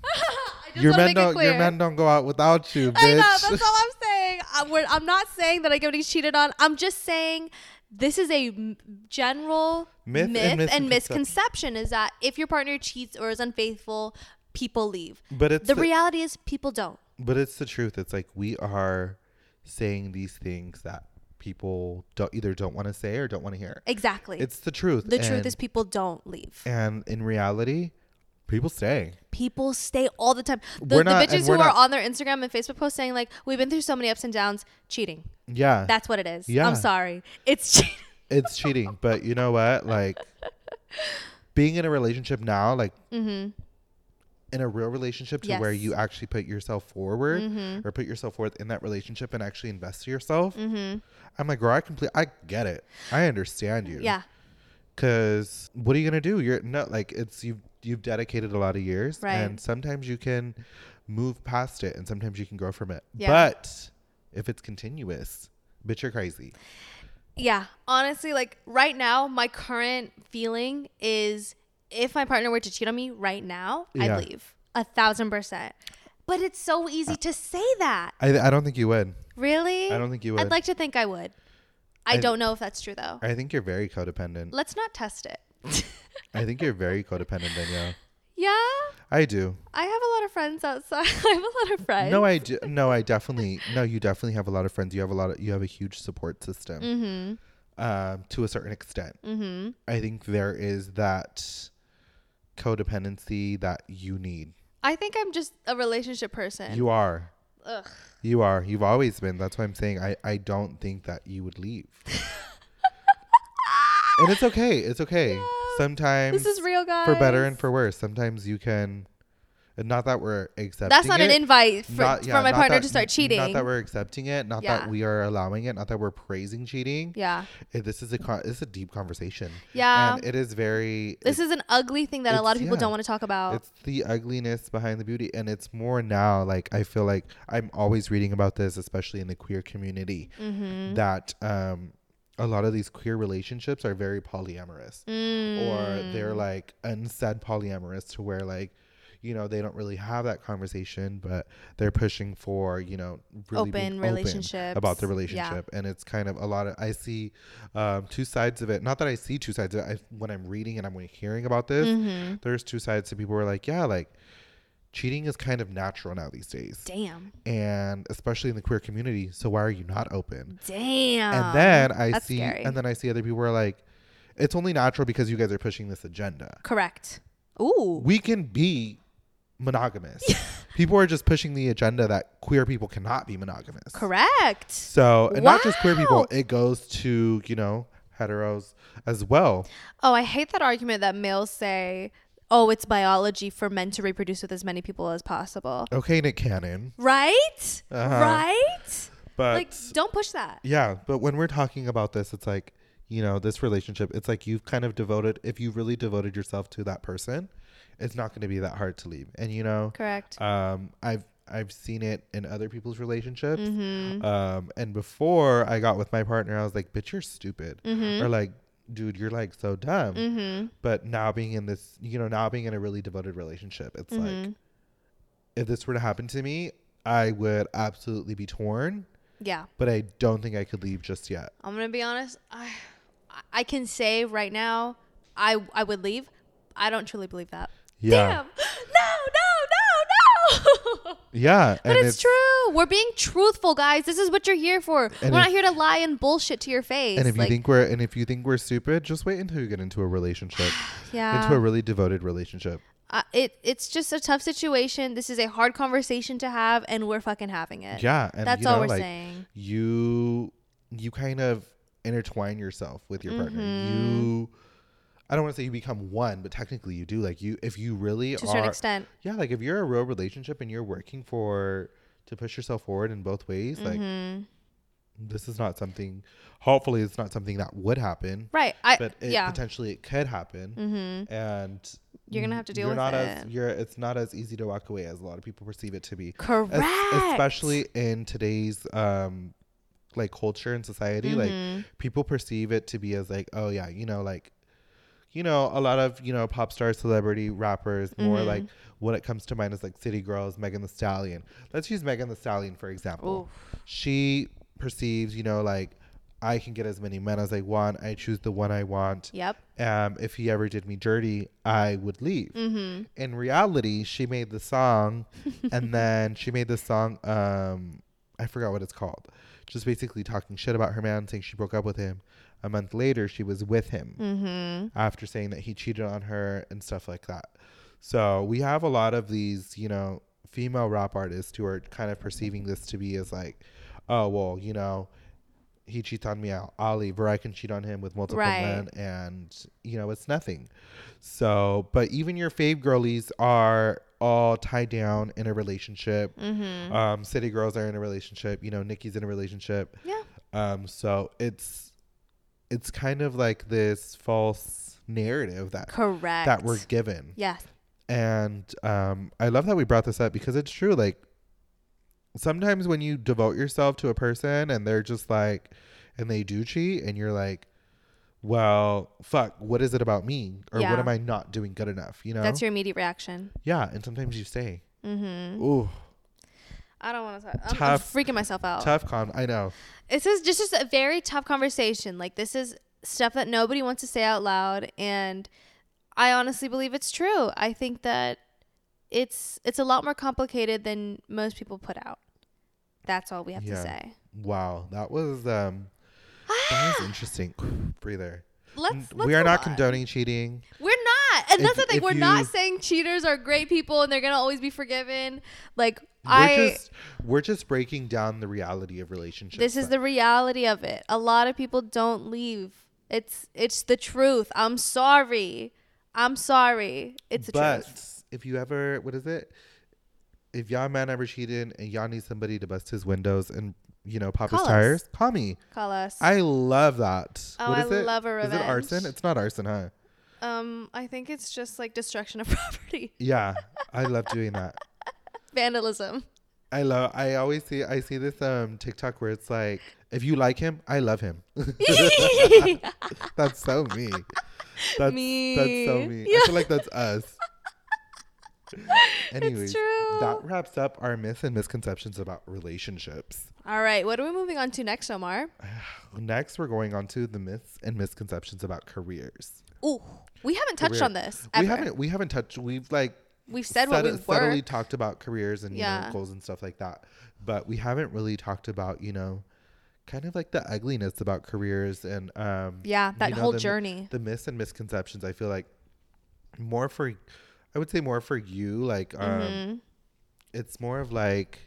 Your men don't. Your men don't go out without you, I know. bitch. That's all I'm saying. I, I'm not saying that I get getting cheated on. I'm just saying this is a m- general Myth myth, and and, misconception. misconception is that if your partner cheats or is unfaithful, people leave. But it's The the- reality is people don't. But it's the truth. It's like we are saying these things that people don't either don't want to say or don't want to hear. Exactly. It's the truth. the truth is people don't leave. and in reality, people stay. People stay all the time. The, We're the bitches who we're are not- on their Instagram and Facebook posts saying like, "We've been through so many ups and downs, cheating." Yeah, That's what it is. Yeah. I'm sorry. It's cheating. it's cheating. But you know what? Like being in a relationship now, like Mm-hmm. in a real relationship to where you actually put yourself forward Mhm. or put yourself forth in that relationship and actually invest in yourself. Mm-hmm. I'm like, girl, I complete. I get it. I understand you. Yeah. Cause what are you gonna do? You're not like it's you've you've dedicated a lot of years, Right. and sometimes you can move past it, and sometimes you can grow from it. Yeah. But if it's continuous, bitch, you're crazy. Yeah, honestly, like right now, my current feeling is if my partner were to cheat on me right now, Yeah. I'd leave a thousand percent. But it's so easy to say that. I I don't think you would. Really? I don't think you would. I'd like to think I would. I, I- don't know if that's true though. I think you're very codependent. Let's not test it. I think you're very codependent, Danielle. yeah, I do. I have a lot of friends outside. I have a lot of friends. No, I do. No, I definitely. No, you definitely have a lot of friends. You have a lot of. You have a huge support system. Mm-hmm. Um, to a certain extent. Mm-hmm. I think there is that codependency that you need. I think I'm just a relationship person. You are. Ugh. You are. You've always been. That's why I'm saying I, I don't think that you would leave. and it's okay. It's okay. Yeah. Sometimes This is real, guys. for better and for worse. Sometimes you can not that we're accepting That's not it, an invite for, not- yeah, for my partner that- to start cheating. Not that we're accepting it, not Yeah. that we are allowing it, not that we're praising cheating. yeah. Eh, This is a con- this is a deep conversation. Yeah. And it is very This is an ugly thing that a lot of people yeah. don't want to talk about. it's the ugliness behind the beauty and it's more now like i feel like i'm always reading about this especially in the queer community Mm-hmm. that um a lot of these queer relationships are very polyamorous or Mm. they're like unsaid polyamorous to where like you know they don't really have that conversation but they're pushing for you know really Open relationships. about the Yeah. relationship and it's kind of a lot of i see um, two sides of it not that i see two sides of it I, when i'm reading and i'm hearing about this Mhm. there's two sides to people who are like yeah like cheating is kind of natural now these days Damn. and especially in the queer community so why are you not open Damn. and then i that's see scary. and then i see other people who are like it's only natural because you guys are pushing this agenda Correct. Ooh. we can be monogamous people are just pushing the agenda that queer people cannot be monogamous Correct. so and not just queer people it goes to you know heteros as well Oh, I hate that argument that males say, "Oh, it's biology for men to reproduce with as many people as possible." okay nick cannon Right? Uh-huh. Right? But like, don't push that. yeah, but when we're talking about this, it's like, you know, this relationship, it's like you've kind of devoted, if you really devoted yourself to that person, it's not going to be that hard to leave. And, you know, Correct. um, I've, I've seen it in other people's relationships. Mm-hmm. Um, and before I got with my partner, I was like, bitch, you're stupid. Mm-hmm. Or like, dude, you're like so dumb. Mm-hmm. But now being in this, you know, now being in a really devoted relationship, it's like, Mm-hmm. if this were to happen to me, I would absolutely be torn, Yeah. but I don't think I could leave just yet. I'm gonna be honest. I I can say right now, I I would leave. I don't truly believe that. Yeah. Damn. No, no, no, no. Yeah. but it's, true. We're being truthful, guys. This is what you're here for. We're not here to lie and bullshit to your face. And if you think we're and if you think we're stupid, just wait until you get into a relationship, yeah, into a really devoted relationship. uh, it it's just a tough situation. This is a hard conversation to have, and we're fucking having it. Yeah, and that's you all know, we're like saying. you you kind of intertwine yourself with your partner. Mm-hmm. You I don't want to say you become one, but technically you do. Like you if you really To a certain extent. Yeah, like if you're a real relationship and you're working for to push yourself forward in both ways, like Mhm. this is not something hopefully it's not something that would happen. Right. I But it, yeah. potentially it could happen. Mm-hmm. And You're gonna have to deal with not it. as you're it's not as easy to walk away as a lot of people perceive it to be. Correct. Es- especially in today's um like culture and society Mhm. like people perceive it to be as like oh yeah you know like you know a lot of you know pop stars celebrity rappers more Mhm. like what it comes to mind is like city girls Megan Thee Stallion let's use Megan Thee Stallion for example she perceives you know like i can get as many men as i want i choose the one i want Yep. um if he ever did me dirty i would leave Mm-hmm. in reality, she made the song, and then she made this song. Um, I forgot what it's called. Just basically talking shit about her man, saying she broke up with him. A month later, she was with him Mm-hmm. after saying that he cheated on her and stuff like that. So we have a lot of these, you know, female rap artists who are kind of perceiving this to be as like, oh well, you know, he cheats on me, I'll, I'll leave, or I can cheat on him with multiple Right. men, and you know, it's nothing. So, but even your fave girlies are all tied down in a relationship. Mm-hmm. Um, City girls are in a relationship. You know, Nicki's in a relationship. Yeah. Um, so it's it's kind of like this false narrative that Correct. that we're given. Yes. And um, I love that we brought this up because it's true. Like sometimes when you devote yourself to a person and they're just like, and they do cheat, and you're like, well, fuck, what is it about me, or Yeah. what am I not doing good enough? You know? That's your immediate reaction. yeah. And sometimes you stay. Mm-hmm. Ooh, I don't want to talk. I'm, I'm freaking myself out. tough con. I know. This is just, just a very tough conversation. Like this is stuff that nobody wants to say out loud, and I honestly believe it's true. I think that it's it's a lot more complicated than most people put out. That's all we have to Yeah. say. Wow, that was um, that was interesting. Breather. Let's, let's we are not on. condoning cheating. We're and that's the thing. We're you- not saying cheaters are great people and they're gonna always be forgiven. Like We're I, just we're just breaking down the reality of relationships. this is the reality of it. A lot of people don't leave. It's it's the truth. I'm sorry. I'm sorry. It's the but truth. if you ever, what is it? If y'all man ever cheated and y'all need somebody to bust his windows and you know pop Call his us. tires, call me. Call us. I love that. Oh, what is I it? love a revenge. Is it arson? It's not arson, huh? Um, I think it's just like destruction of property, Yeah, I love doing that. vandalism. I love. I always see. I see this um TikTok where it's like, if you like him, I love him. that's so me. That's Me. that's so me. I feel like that's us. Anyways, true. that wraps up our myths and misconceptions about relationships. All right, what are we moving on to next, Omar? Next, we're going on to the myths and misconceptions about careers. Ooh, we haven't touched Career. on this. We haven't. We haven't touched. We've like We've said what set- we subtly were. talked about careers and you know goals and stuff like that, but we haven't really talked about you know, kind of like the ugliness about careers and um Yeah, that you know, whole the- journey. the myths and misconceptions. I feel like more for, I would say more for you. Like um, Mhm. it's more of like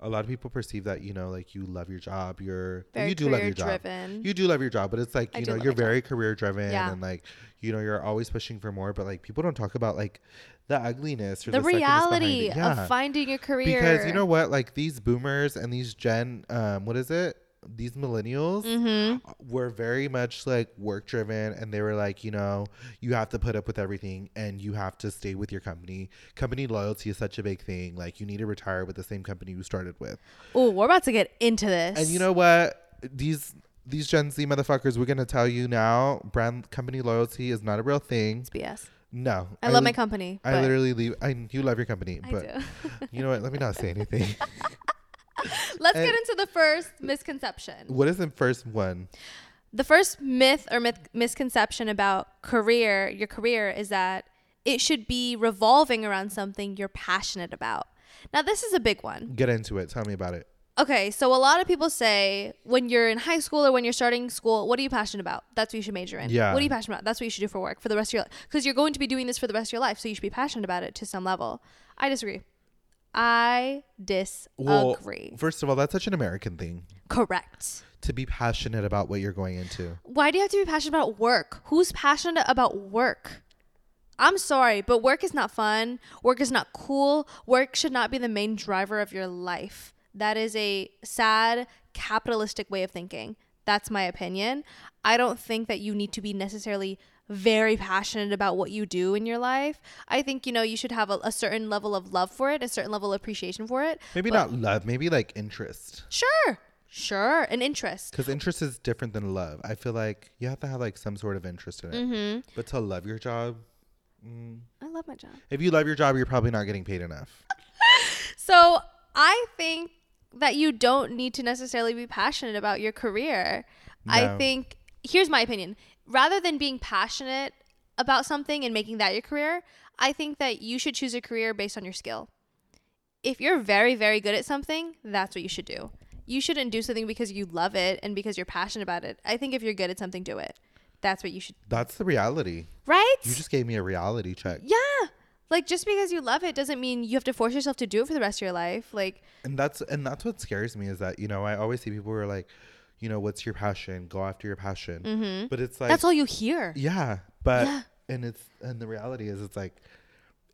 a lot of people perceive that you know like you love your job you're Very you do love your job driven. you do love your job but it's like you do know you're my job. very career driven Yeah. and like you know you're always pushing for more but like people don't talk about like the ugliness or the the, reality yeah of finding your career. because you know what like these boomers and these gen um what is it these millennials Mm-hmm. were very much like work driven and they were like you know you have to put up with everything and you have to stay with your company company loyalty is such a big thing like you need to retire with the same company you started with Oh, we're about to get into this. and you know what these these gen z motherfuckers we're gonna tell you now brand company loyalty is not a real thing it's BS. no I, love my company. i literally leave i you love your company I but do. you know what let me not say anything Let's and- get into the first misconception. what is the first one The first myth or myth- misconception about career, your career, is that it should be revolving around something you're passionate about. Now, this is a big one. get into it tell me about it Okay, so a lot of people say when you're in high school or when you're starting school, what are you passionate about? That's what you should major in. Yeah. What are you passionate about? That's what you should do for work for the rest of your life. Because you're going to be doing this for the rest of your life, so you should be passionate about it to some level. I disagree. I Well, disagree. first of all, that's such an American thing Correct. to be passionate about what you're going into. Why do you have to be passionate about work? Who's passionate about work? I'm sorry, but work is not fun. Work is not cool. Work should not be the main driver of your life. That is a sad capitalistic way of thinking. That's my opinion. I don't think that you need to be necessarily very passionate about what you do in your life. I think, you know, you should have a, a certain level of love for it, a certain level of appreciation for it. Maybe But- not love, maybe like interest. Sure. Sure. An interest. Because interest is different than love. I feel like you have to have like some sort of interest in it. Mm-hmm. But to love your job, mm, I love my job. if you love your job, you're probably not getting paid enough. So I think that you don't need to necessarily be passionate about your career. I think here's my opinion. Rather than being passionate about something and making that your career, I think that you should choose a career based on your skill. If you're very, very good at something, that's what you should do. You shouldn't do something because you love it and because you're passionate about it. I think if you're good at something, do it. That's what you should. That's the reality. Right? You just gave me a reality check. yeah. Like just because you love it doesn't mean you have to force yourself to do it for the rest of your life. Like And that's and that's what scares me is that, you know, I always see people who are like, you know, what's your passion? Go after your passion. mhm. But it's like that's all you hear. Yeah, but Yeah. and it's and the reality is it's like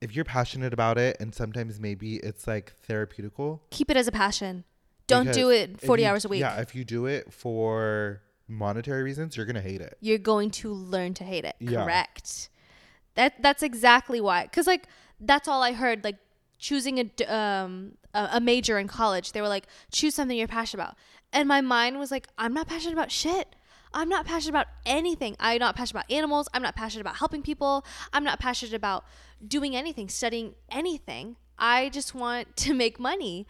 if you're passionate about it and sometimes maybe it's like therapeutical. keep it as a passion. Don't do it 40 you- hours a week. Yeah, if you do it for monetary reasons, you're going to hate it. You're going to learn to hate it. Yeah. Correct. That that's exactly why. Cuz like that's all I heard like choosing a um a, a major in college. They were like choose something you're passionate about. And my mind was like I'm not passionate about shit. I'm not passionate about anything. I'm not passionate about animals. I'm not passionate about helping people. I'm not passionate about doing anything, studying anything. I just want to make money.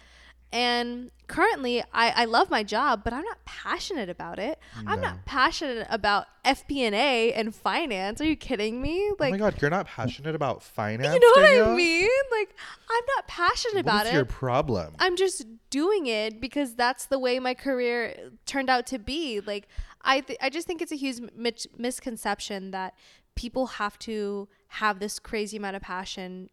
And currently, I, I love my job, but I'm not passionate about it. I'm not passionate about FP&A and finance. Are you kidding me? Like, oh my god, you're not passionate about finance. you know what I mean? Like, I'm not passionate What about it. your problem? I'm just doing it because that's the way my career turned out to be. Like I th- I just think it's a huge mis- misconception that people have to have this crazy amount of passion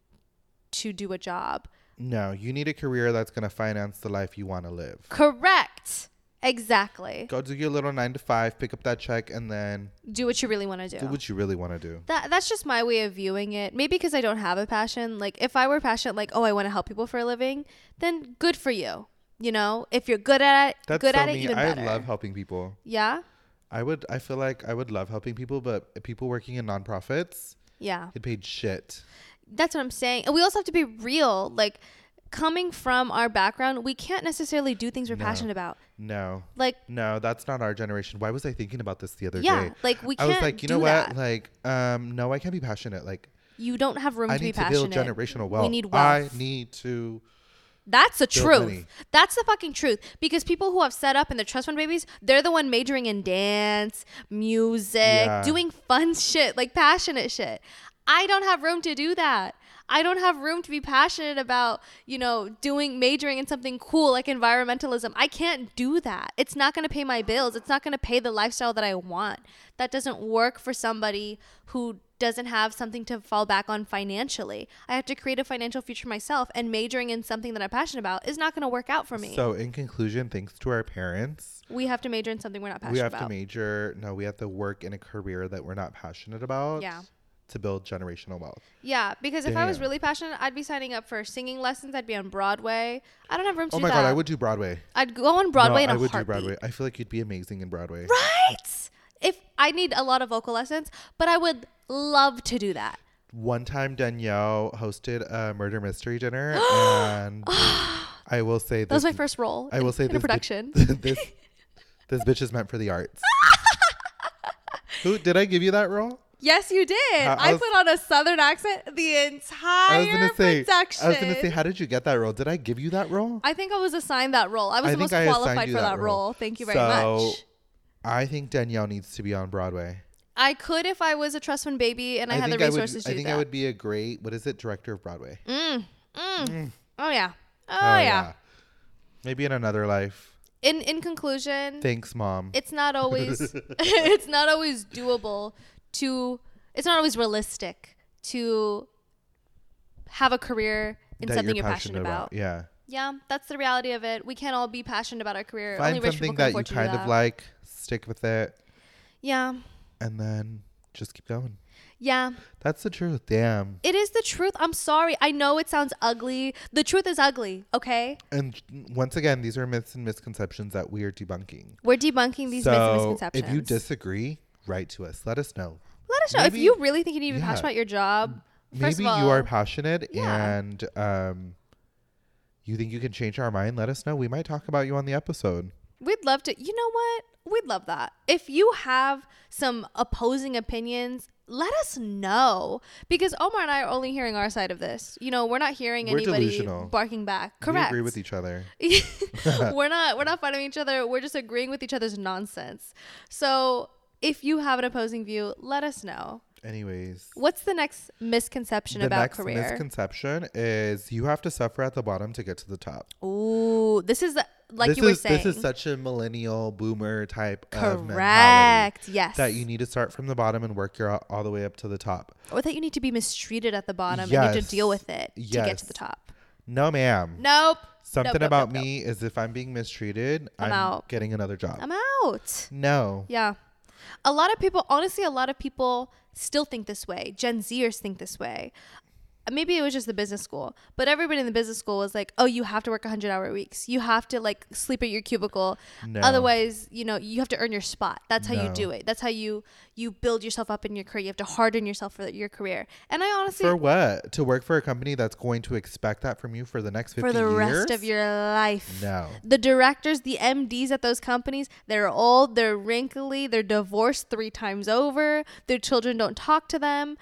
to do a job. No, you need a career that's going to finance the life you want to live. Correct. Exactly. Go do your little 9 to 5, pick up that check and then Do what you really want to do do. what you really want to do. That that's just my way of viewing it. Maybe because I don't have a passion. Like if I were passionate like, "Oh, I want to help people for a living," then good for you. You know, if you're good at it, That's good so at it me. even I better. love helping people. yeah? I would I feel like I would love helping people, but people working in nonprofits Yeah. get paid shit. That's what I'm saying. And we also have to be real. Like coming from our background, we can't necessarily do things we're No. passionate about. No. Like No, that's not our generation. Why was I thinking about this the other yeah, day? Yeah, like we can't I was like, you know that. what? Like, um, no, I can't be passionate. Like, You don't have room I to be need to build passionate. generational wealth. We need wealth. I need to. That's the build truth. money. That's the fucking truth. Because people who have set up in the trust fund babies, they're the one majoring in dance, music, Yeah. doing fun shit, like passionate shit. I don't have room to do that. I don't have room to be passionate about, you know, doing majoring in something cool like environmentalism. I can't do that. It's not going to pay my bills. It's not going to pay the lifestyle that I want. That doesn't work for somebody who doesn't have something to fall back on financially. I have to create a financial future myself, and majoring in something that I'm passionate about is not going to work out for me. So, in conclusion, thanks to our parents, we have to major in something we're not passionate about. we have about. to major. No, we have to work in a career that we're not passionate about. Yeah. To build generational wealth. Yeah, because if I was really passionate, I'd be signing up for singing lessons. I'd be on Broadway. I don't have room to Oh do my that. god, I would do Broadway. I'd go on Broadway no, in a I would heartbeat. do Broadway. I feel like you'd be amazing in Broadway. Right. If I need a lot of vocal lessons, but I would love to do that. One time, Danielle hosted a murder mystery dinner, and I will say That was my first role. I will in, say this. bi- production. this this bitch is meant for the arts. Who did I give you that role? Yes, you did. I- I I, was- put on a southern accent the I entire was gonna say. production. I was gonna say, how did you get that role? Did I give you that role? I think I was assigned that role. I was I the most I qualified for that that role. role. Thank you very So, much. I think Danielle needs to be on Broadway. I could if I was a trust fund baby and I, had the resources I would. To do think that. I would be a great. What is it? Director of Broadway. Mm, mm. Oh yeah. Oh, Oh, yeah. Maybe in another life. In in conclusion, Thanks, mom. it's not always it's not always doable to it's not always realistic to have a career in that something you're passionate, about. Yeah. Yeah, that's the reality of it. We can't all be passionate about our career. Find Only something that you afford to do kind of like. Stick with it, Yeah. and then just keep going. Yeah. That's the truth. Damn. It is the truth. I'm sorry. I know it sounds ugly. The truth is ugly, okay? And once again, these are myths and misconceptions that we are debunking. We're debunking these myths and so misconceptions. if you disagree, write to us. Let us know. Let us know maybe- if you really think you need to be yeah. passionate about your job. Maybe of you are passionate Yeah. and um, you think you can change our mind. Let us know. We might talk about you on the episode. We'd love to. You know what? We'd love that. If you have some opposing opinions, let us know because Omar and I are only hearing our side of this. You know, we're not hearing We're anybody delusional. barking back. Correct. We agree with each other. we're not we're not fighting each other. We're just agreeing with each other's nonsense. So, if you have an opposing view, let us know. Anyways, What's the next misconception the about next career? misconception is you have to suffer at the bottom to get to the top. Ooh, this is like this you were saying. this is such a millennial boomer type of mentality Correct. Yes. that you need to start from the bottom and work your all, all the way up to the top. or that you need to be mistreated at the bottom and you have to deal with it to get to the top. No, ma'am. Nope. Something nope, nope, about nope, me is if I'm being mistreated, I'm I'm, out. getting another job. I'm out. no. Yeah. A lot of people, honestly, a lot of people still think this way. Gen Zers think this way. Maybe it was just the business school, but everybody in the business school was like, "Oh, you have to work 100 hour weeks. You have to like sleep at your cubicle. No. Otherwise, you know, you have to earn your spot. That's how you do it. That's how you you build yourself up in your career. You have to harden yourself for your career." And I honestly For what? To work for a company that's going to expect that from you for the next 50 for the years? rest of your life. No. The directors, the MDs at those companies, they're old, they're wrinkly, they're divorced three times over, their children don't talk to them.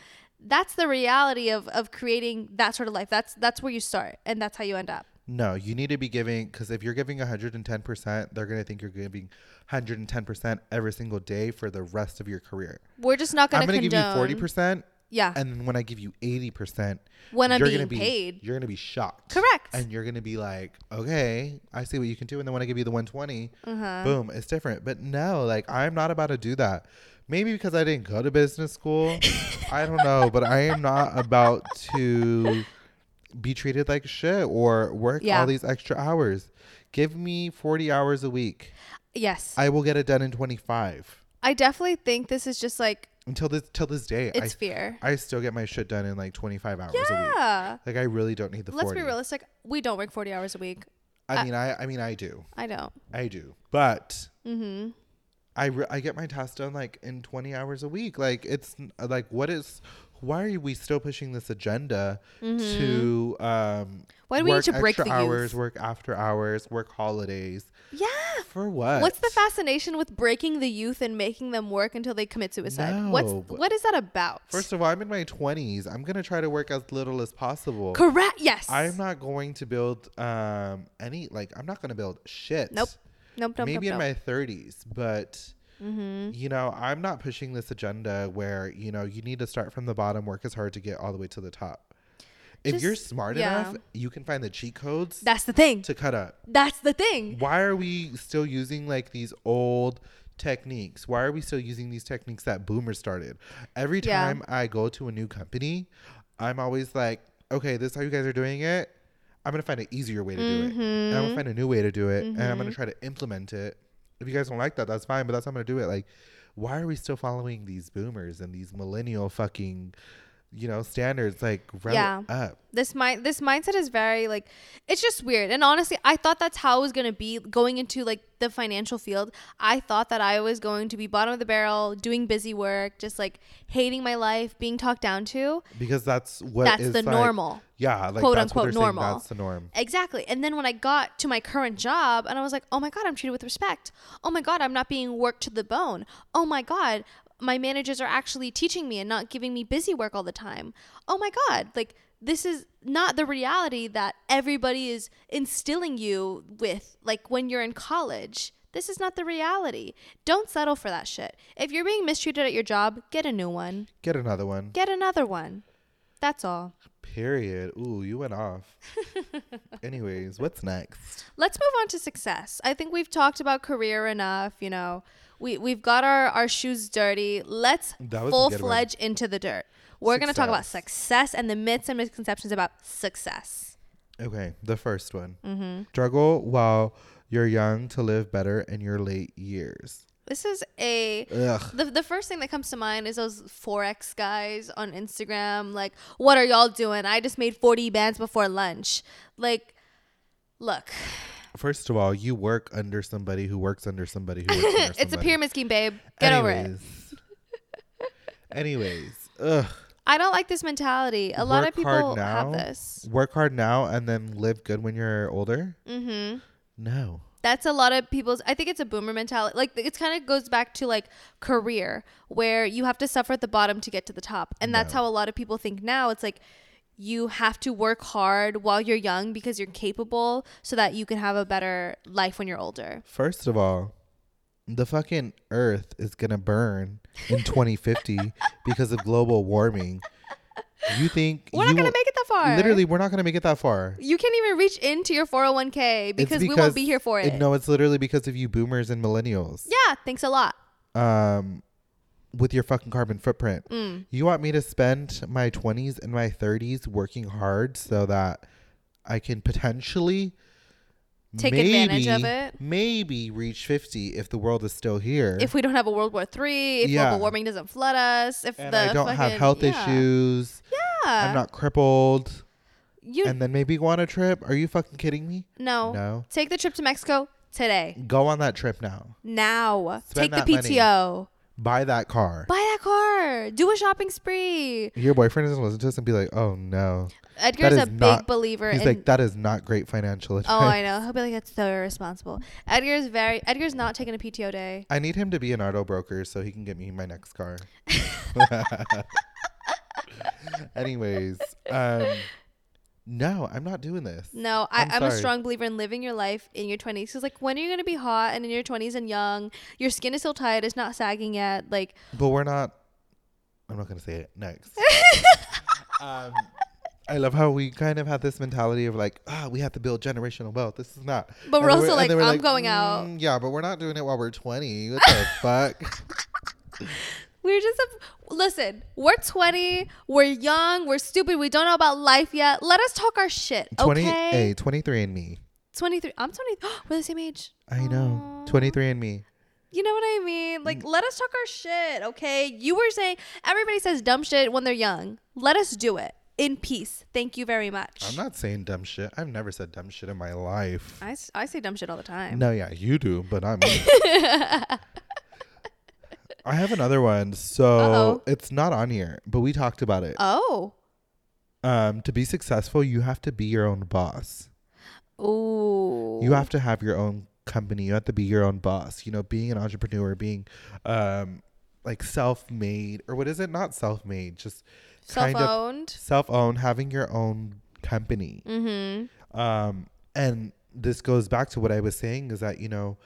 That's the reality of, of creating that sort of life. That's that's where you start and that's how you end up. No, you need to be giving because if you're giving 110%, they're going to think you're giving 110% every single day for the rest of your career. We're just not going to I'm going to give you 40%, Yeah. and when I give you 80%, when I'm you're being gonna be, paid. You're going to be shocked. Correct. And you're going to be like, okay, I see what you can do. And then when I give you the 120, Uh-huh. boom, it's different. But no, like, I'm not about to do that. Maybe because I didn't go to business school. I don't know. But I am not about to be treated like shit or work Yeah. all these extra hours. Give me 40 hours a week. Yes. I will get it done in 25. I definitely think this is just like Until this till this day, it's I, fear. I still get my shit done in like 25 hours a week. Yeah. Like I really don't need the Let's 40. be realistic. We don't work 40 hours a week. I I- mean, I I mean I do. I don't. I do. But Mhm. I, re- I get my tasks done like in 20 hours a week. Like it's like what is why are we still pushing this agenda to um Mm-hmm. Why do we need work to break extra the hours, youth? work after hours, work holidays? Yeah. For what? What's the fascination with breaking the youth and making them work until they commit suicide? What's No, but- what is that about? First of all, I'm in my 20s. I'm going to try to work as little as possible. Correct. Yes. I'm not going to build um any like I'm not going to build shit. Nope. Nope. Nope. Maybe nope, in my 30s, but Mm-hmm. you know, I'm not pushing this agenda where, you know, you need to start from the bottom, work as hard to get all the way to the top. If Just- you're smart yeah. enough, you can find the cheat codes That's the thing. to cut up. That's the thing. Why are we still using like these old techniques? Why are we still using these techniques that boomers started? Every Yeah. time I go to a new company, I'm always like, okay, this is how you guys are doing it. I'm gonna find an easier way to do it. And I'm gonna mm-hmm. find a new way to do it, and I'm gonna mm-hmm. try to implement it. If you guys don't like that, that's fine, but that's how I'm gonna do it. Like, why are we still following these boomers and these millennial fucking, you know, standards? Like, Yeah. up. this mind this mindset is very like it's just weird and honestly i thought that's how it was going to be going into like the financial field i thought that i was going to be bottom of the barrel doing busy work just like hating my life being talked down to Because that's what that's is the like- normal Yeah, like quote that's unquote they're saying, normal. That's the norm. Exactly. And then when I got to my current job and I was like, oh my God, I'm treated with respect. Oh my God, I'm not being worked to the bone. Oh my God, my managers are actually teaching me and not giving me busy work all the time. Oh my God, like this is not the reality that everybody is instilling you with, like when you're in college. This is not the reality. Don't settle for that shit. If you're being mistreated at your job, get a new one. Get another one. Get another one. That's all. Period. Ooh, you went off. Anyways, what's next? let's move on to success. I think we've talked about career enough. You know, we we've got our our shoes dirty. Let's full fledged into the dirt. We're gonna talk about Success. success and the myths and misconceptions about success. Okay, the first one. Mm-hmm. Struggle while you're young to live better in your late years. This is a Ugh. the, the first thing that comes to mind is those forex guys on Instagram. Like, what are y'all doing? I just made forty bands before lunch. Like, look, First of all, you work under somebody who works under somebody who works under somebody. it's a pyramid scheme, babe. Get over it. Anyways. Anyways, ugh. I don't like this mentality. A lot of hard people have this. Work hard now and then live good when you're older? Mm-hmm. No. That's a lot of people's. I think it's a boomer mentality. Like it's kind of goes back to like career, where you have to suffer at the bottom to get to the top, and that's No. how a lot of people think now. It's like you have to work hard while you're young because you're capable, so that you can have a better life when you're older. First of all, the fucking earth is going to burn in 2050 because of global warming. You think We're you not gonna make it that far. Literally, we're not to make it that far. you can't even reach into your 401k It's because, we won't be here for it. No, it's literally because of you boomers and millennials. yeah, thanks a lot. Um, with your fucking carbon footprint. Mm. You want me to spend my 20s and my 30s working hard so that I can potentially Take advantage of it. Maybe reach 50 if the world is still here. If we don't have a World War Three, if Yeah. global warming doesn't flood us, if and the I don't have health yeah. issues. Yeah, I'm not crippled. You and then maybe go on a trip. Are you fucking kidding me? no. No. Take the trip to Mexico today. Go on that trip now. Now. Spend Take the PTO. money. Buy that car. Buy that car. Do a shopping spree. Your boyfriend doesn't listen to us and be like, oh no. Edgar's is a big not- believer He's in like, that is not great financial advice. Oh, I know. He'll be like, that's so irresponsible. Edgar's very Edgar's not taking a PTO day. I need him to be an auto broker so he can get me my next car. Anyways, um, no, I'm not doing this. No, I, I'm I'm, a strong believer in living your life in your 20s. Because, like, when are you going to be hot and in your 20s and young? Your skin is still tight. It's not sagging yet. Like, But we're not. I'm not gonna say it next. um, I love how we kind of have this mentality of like, ah, we have to build generational wealth. This is not. But we're And also like, we're I'm going out. "Mm, Yeah, but we're not doing it while we're 20. What the fuck? we're just, a, listen, we're 20. We're young. We're stupid. We don't know about life yet. Let us talk our shit. 20. Okay. Hey, 23 and me. 23. I'm 20. we're the same age. I know. Aw. 23 and me. You know what I mean? Mm. Like, let us talk our shit, okay? You were saying everybody says dumb shit when they're young. Let us do it in peace. Thank you very much. I'm not saying dumb shit. I've never said dumb shit in my life. I, I say dumb shit all the time. No, yeah, you do, but I'm. I have another one. So Uh-oh. it's not on here, but we talked about it. Oh. Um, to be successful, you have to be your own boss. Ooh. You have to have your own company. You have to be your own boss. You know, being an entrepreneur, being um like self-made or what is it? Not self-made, just kind of self-owned. self-owned, having your own company. Mm-hmm. Um, and this goes back to what I was saying is that, you know,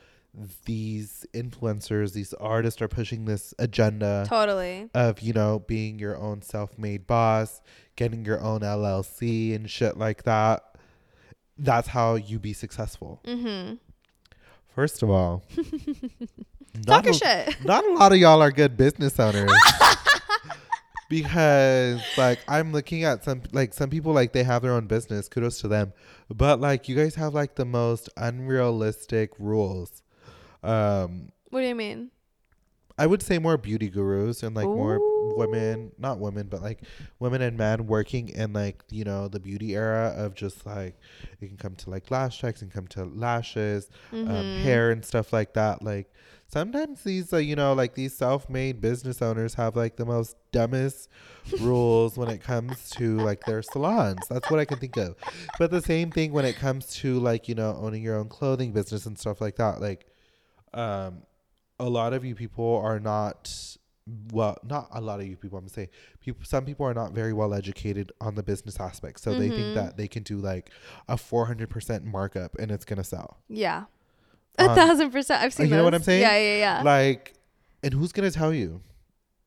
these influencers, these artists are pushing this agenda Totally. of, you know, being your own self made boss, getting your own LLC and shit like that. That's how you be successful. Mm-hmm. First of all, Talk not, your a, shit. not a lot of y'all are good business owners. because like I'm looking at some like some people like they have their own business, kudos to them. But like you guys have like the most unrealistic rules. Um What do you mean? I would say more beauty gurus and like more women, not women, but like women and men working in like, you know, the beauty era of just like it can come to like lash techs and come to lashes, um, Mhm. hair and stuff like that. Like sometimes these, uh, you know, like these self-made business owners have like the most dumbest rules when it comes to like their salons. That's what I can think of. But the same thing when it comes to like you know owning your own clothing business and stuff like that. Like, um, a lot of you people are not. Well, not a lot of you people. I'm gonna say people. Some people are not very well educated on the business aspect, so they think that they can do like a 400 percent markup and it's gonna sell. Yeah. A Um, thousand percent. I've seen you know what. I'm saying? Yeah, yeah, yeah. Like, and who's gonna tell you?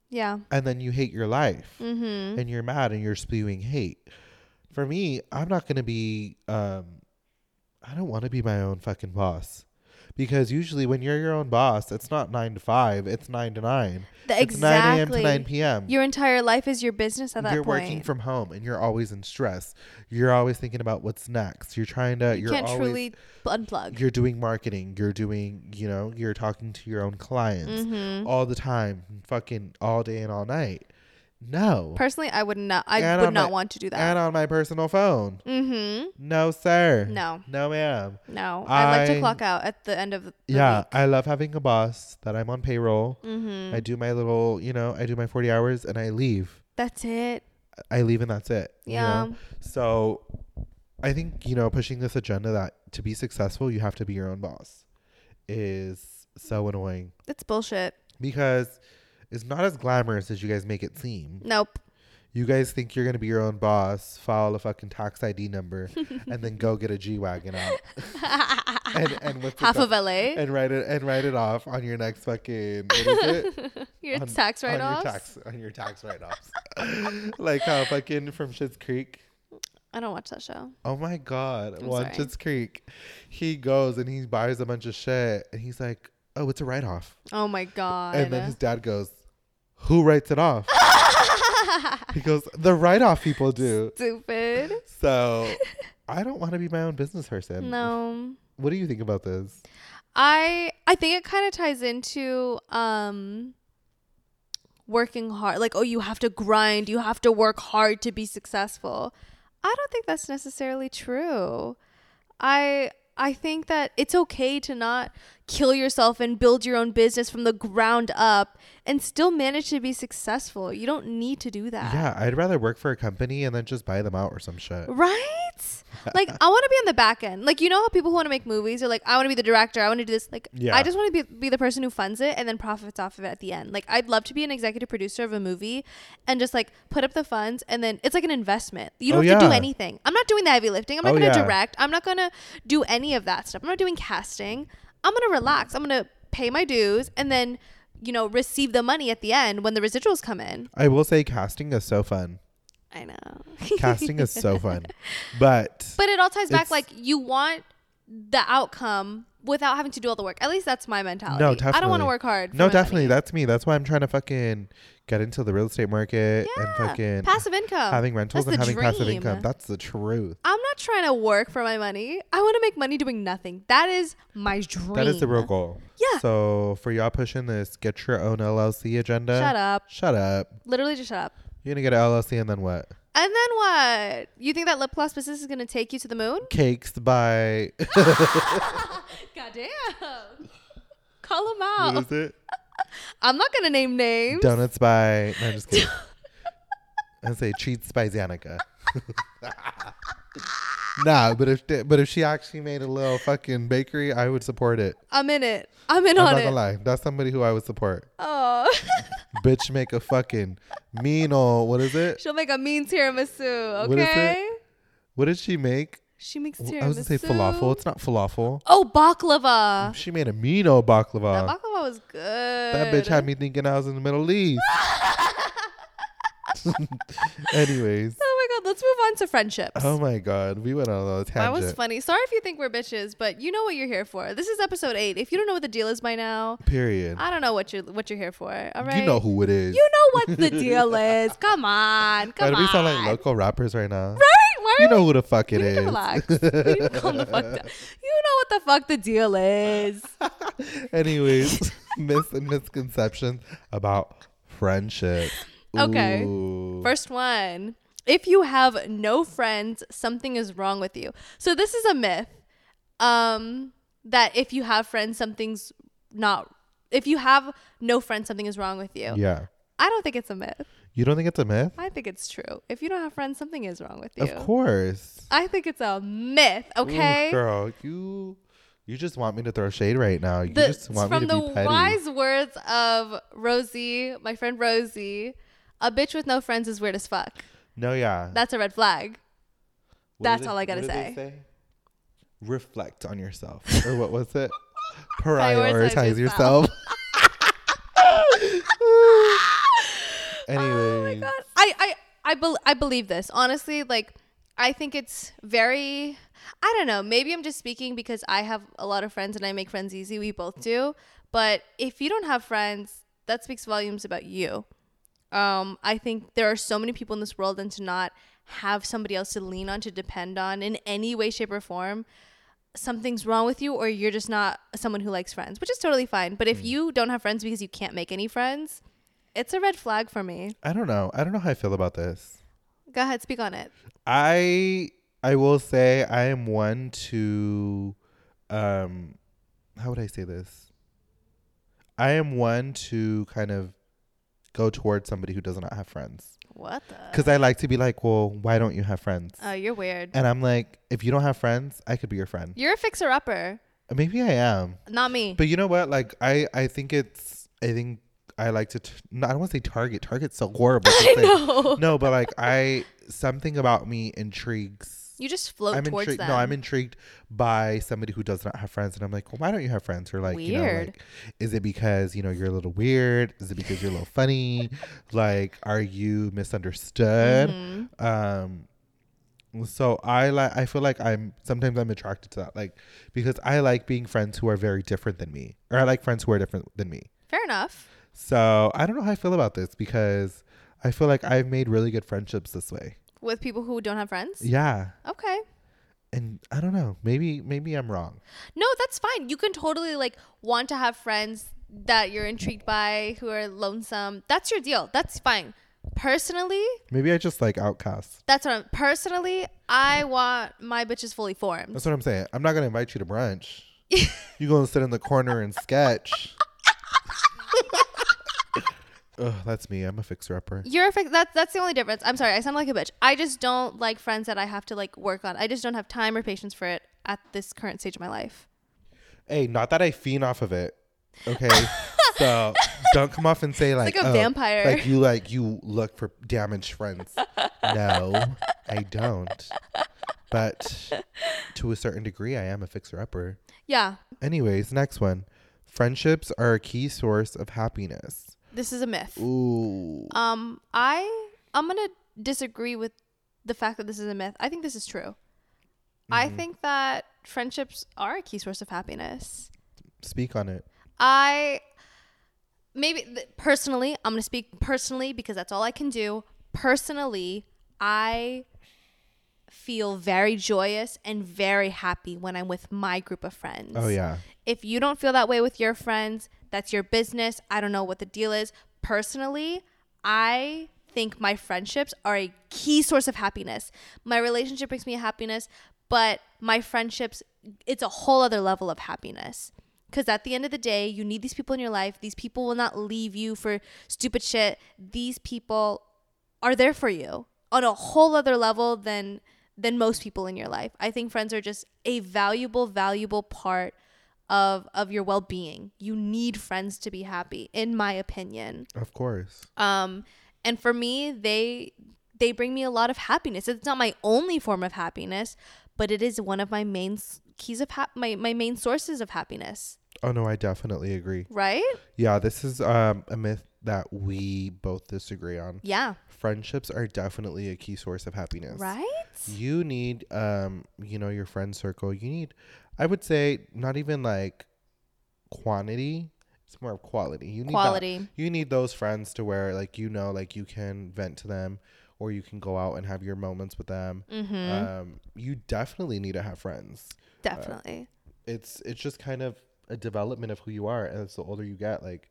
yeah. And then you hate your life, Mm-hmm. and you're mad, and you're spewing hate. For me, I'm not gonna be. Um, I don't want to be my own fucking boss, because usually when you're your own boss, it's not nine to five; it's nine to nine. The, It's nine a.m. to nine p.m. Your entire life is your business at that point. you're working from home, and you're always in stress. You're always thinking about what's next. You're trying to. you You're can't always. truly unplug. you're doing marketing. You're doing. You know. You're talking to your own clients Mm-hmm. all the time, fucking all day and all night. No. Personally, I would not. I And would not my- want to do that. and on my personal phone. Mm-hmm. No, sir. No, No, ma'am. no. I like to clock out at the end of the, yeah, week. I love having a boss that I'm on payroll. Mm-hmm. I do my little, you know, I do my 40 hours and I leave. That's it. I leave and that's it. you Yeah. know? So I think, you know, pushing this agenda that to be successful, you have to be your own boss is so annoying It's bullshit. because it's not as glamorous as you guys make it seem. Nope. You guys think you're gonna be your own boss, file a fucking tax ID number, and then go get a G wagon out and and with Half of LA. and write it and write it off on your next fucking what is it? your on, tax write your offs. tax on your tax write offs. like how fucking from Schitt's Creek. I don't watch that show. Oh my god, I'm on. Schitt's Creek, he goes and he buys a bunch of shit, and he's like, "Oh, it's a write off," Oh my god. and then his dad goes, "Who writes it off?" he goes, "The write off people do." Stupid. So I don't want to be my own business person. No. What do you think about this? I I think it kind of ties into um working hard. Like, oh, you have to grind, you have to work hard to be successful. I don't think that's necessarily true. I I think that it's okay to not kill yourself and build your own business from the ground up and still manage to be successful. You don't need to do that. Yeah, I'd rather work for a company and then just buy them out or some shit. Right? Like I want to be on the back end. Like you know how people who want to make movies are like, I want to be the director. I want to do this. Like Yeah. I just want to be be the person who funds it and then profits off of it at the end. Like I'd love to be an executive producer of a movie and just like put up the funds and then it's like an investment. You oh, don't Oh, have to do anything. I'm not doing the heavy lifting. I'm not Oh, going to yeah. direct. I'm not going to do any of that stuff. I'm not doing casting. I'm going to relax. I'm going to pay my dues and then you know receive the money at the end when the residuals come in. I will say casting is so fun. I know. Casting is so fun. But But it all ties back like you want the outcome without having to do all the work. At least that's my mentality. No, definitely. I don't want to work hard. no, definitely money. that's me. That's why I'm trying to fucking get into the real estate market and fucking passive income. having rentals That's and having passive income. That's the truth. I'm not trying to work for my money. I want to make money doing nothing. That is my dream. That is the real goal. Yeah. So for y'all pushing this get your own LLC agenda. Shut up. Shut up. Literally just shut up. You're gonna get an LLC and then what? And then what? You think that lip gloss business is to take you to the moon? Cakes by God damn. Call them out. is it? I'm not to name names. Donuts by no, I'm just kidding. I say treats by Zanica. nah, but if but if she actually made a little fucking bakery, I would support it. I'm in it. I'm in I'm on not it. gonna lie. That's somebody who I would support. Oh. Bitch, make a fucking mean old what is it? She'll make a mean tiramisu, What is it? okay? What did she make? She makes tiramisu. I was gonna say falafel. It's not falafel. Oh, baklava. She made a meano baklava. that baklava was good. That bitch had me thinking I was in the Middle East. Anyways, Let's move on to friendships. oh my god, we went on a little that was funny. Sorry if you think we're bitches, but you know what you're here for. This is episode eight. If you don't know what the deal is by now, Period. I don't know what you're what you're here for. All right. You know who it is. You know what the deal is. Come on. Come Why on. we sound like local rappers right now? Right? Why You know who the fuck it we need to is. relax. we calm the fuck down. You know what the fuck the deal is. Anyways, myths and misconceptions about friendship. Okay. Ooh. First one. If you have no friends, something is wrong with you. So this is a myth. Um that if you have friends, something's not if you have no friends, something is wrong with you. Yeah. I don't think it's a myth. You don't think it's a myth? I think it's true. If you don't have friends, something is wrong with you. Of course. I think it's a myth, Ooh, okay? girl, you you just want me to throw shade right now. You the, just want me to be petty. From the wise words of Rosie, my friend Rosie, a bitch with no friends is weird as fuck. No, yeah. That's a red flag. What that's did all I gotta what did they say. Reflect on yourself. or what was it? Prioritize Prioritize yourself. yourself. Anyways. Oh my god. I I I, bel I believe this. Honestly, like I think it's very I don't know, maybe I'm just speaking because I have a lot of friends and I make friends easy. We both do. But if you don't have friends, that speaks volumes about you. Um, I think there are so many people in this world, and to not have somebody else to lean on, to depend on in any way, shape, or form, something's wrong with you, or you're just not someone who likes friends, which is totally fine. But if you don't have friends because you can't make any friends, it's a red flag for me. I don't know. I don't know how I feel about this. Go ahead, speak on it. I I will say I am one to um how would I say this? I am one to kind of go towards somebody who does not have friends. What the? Cuz I like to be like, "Well, why don't you have friends?" Oh, you're weird. and I'm like, "If you don't have friends, I could be your friend." You're a fixer upper, Maybe I am. not me. But you know what? Like I I think it's I think I like to t- no, I don't want to say target. Target's so horrible. I know. No, but like I something about me intrigues You just float I'm towards intrigued. them. No, I'm intrigued by somebody who does not have friends, and I'm like, well, why don't you have friends? Or like, you know, Weird. like, is it because you know you're a little weird? Is it because you're a little funny? Like, are you misunderstood? Mhm. Um, so I like. I feel like I'm sometimes I'm attracted to that, like because I like being friends who are very different than me, or I like friends who are different than me. Fair enough. So I don't know how I feel about this because I feel like I've made really good friendships this way. With people who don't have friends. Yeah. Okay. And I don't know. Maybe maybe I'm wrong. No, that's fine. You can totally like want to have friends that you're intrigued by who are lonesome. That's your deal. That's fine. Personally, Maybe I just like outcasts. that's what I'm personally, I want my bitches fully formed. That's what I'm saying. I'm not gonna invite you to brunch. you go and sit in the corner and sketch. Ugh, that's me. I'm a fixer upper. You're a fix- that's that's the only difference. I'm sorry, I sound like a bitch. I just don't like friends that I have to like work on. I just don't have time or patience for it at this current stage of my life. Hey, not that I fiend off of it. Okay. so don't come off and say like, like a oh, vampire. Like you like you look for damaged friends. no, I don't. But to a certain degree I am a fixer upper. Yeah, Anyways, next one. Friendships are a key source of happiness. This is a myth. Ooh. Um, I I'm gonna disagree with the fact that this is a myth. I think this is true. I think that friendships are a key source of happiness. Speak on it. I maybe th- personally, I'm going to speak personally because that's all I can do. Personally, I feel very joyous and very happy when I'm with my group of friends. Oh yeah. If you don't feel that way with your friends, that's your business. I don't know what the deal is. Personally, I think my friendships are a key source of happiness. My relationship brings me happiness, but my friendships, it's a whole other level of happiness. Because at the end of the day, you need these people in your life. These people will not leave you for stupid shit. These people are there for you on a whole other level than than most people in your life. I think friends are just a valuable, valuable part of of your well-being. You need friends to be happy, in my opinion. Of course. Um, and for me, they they bring me a lot of happiness. It's not my only form of happiness, but it is one of my main keys of hap- my my main sources of happiness. Oh no, I definitely agree. Right? Yeah, this is um, a myth that we both disagree on. Yeah. Friendships are definitely a key source of happiness. Right? You need um, you know, your friend circle. You need I would say not even like quantity, it's more of quality. You need that- Quality. you need those friends to where like you know like you can vent to them or you can go out and have your moments with them. Mhm. Um, you definitely need to have friends. Definitely. it's it's just kind of a development of who you are and as the older you get like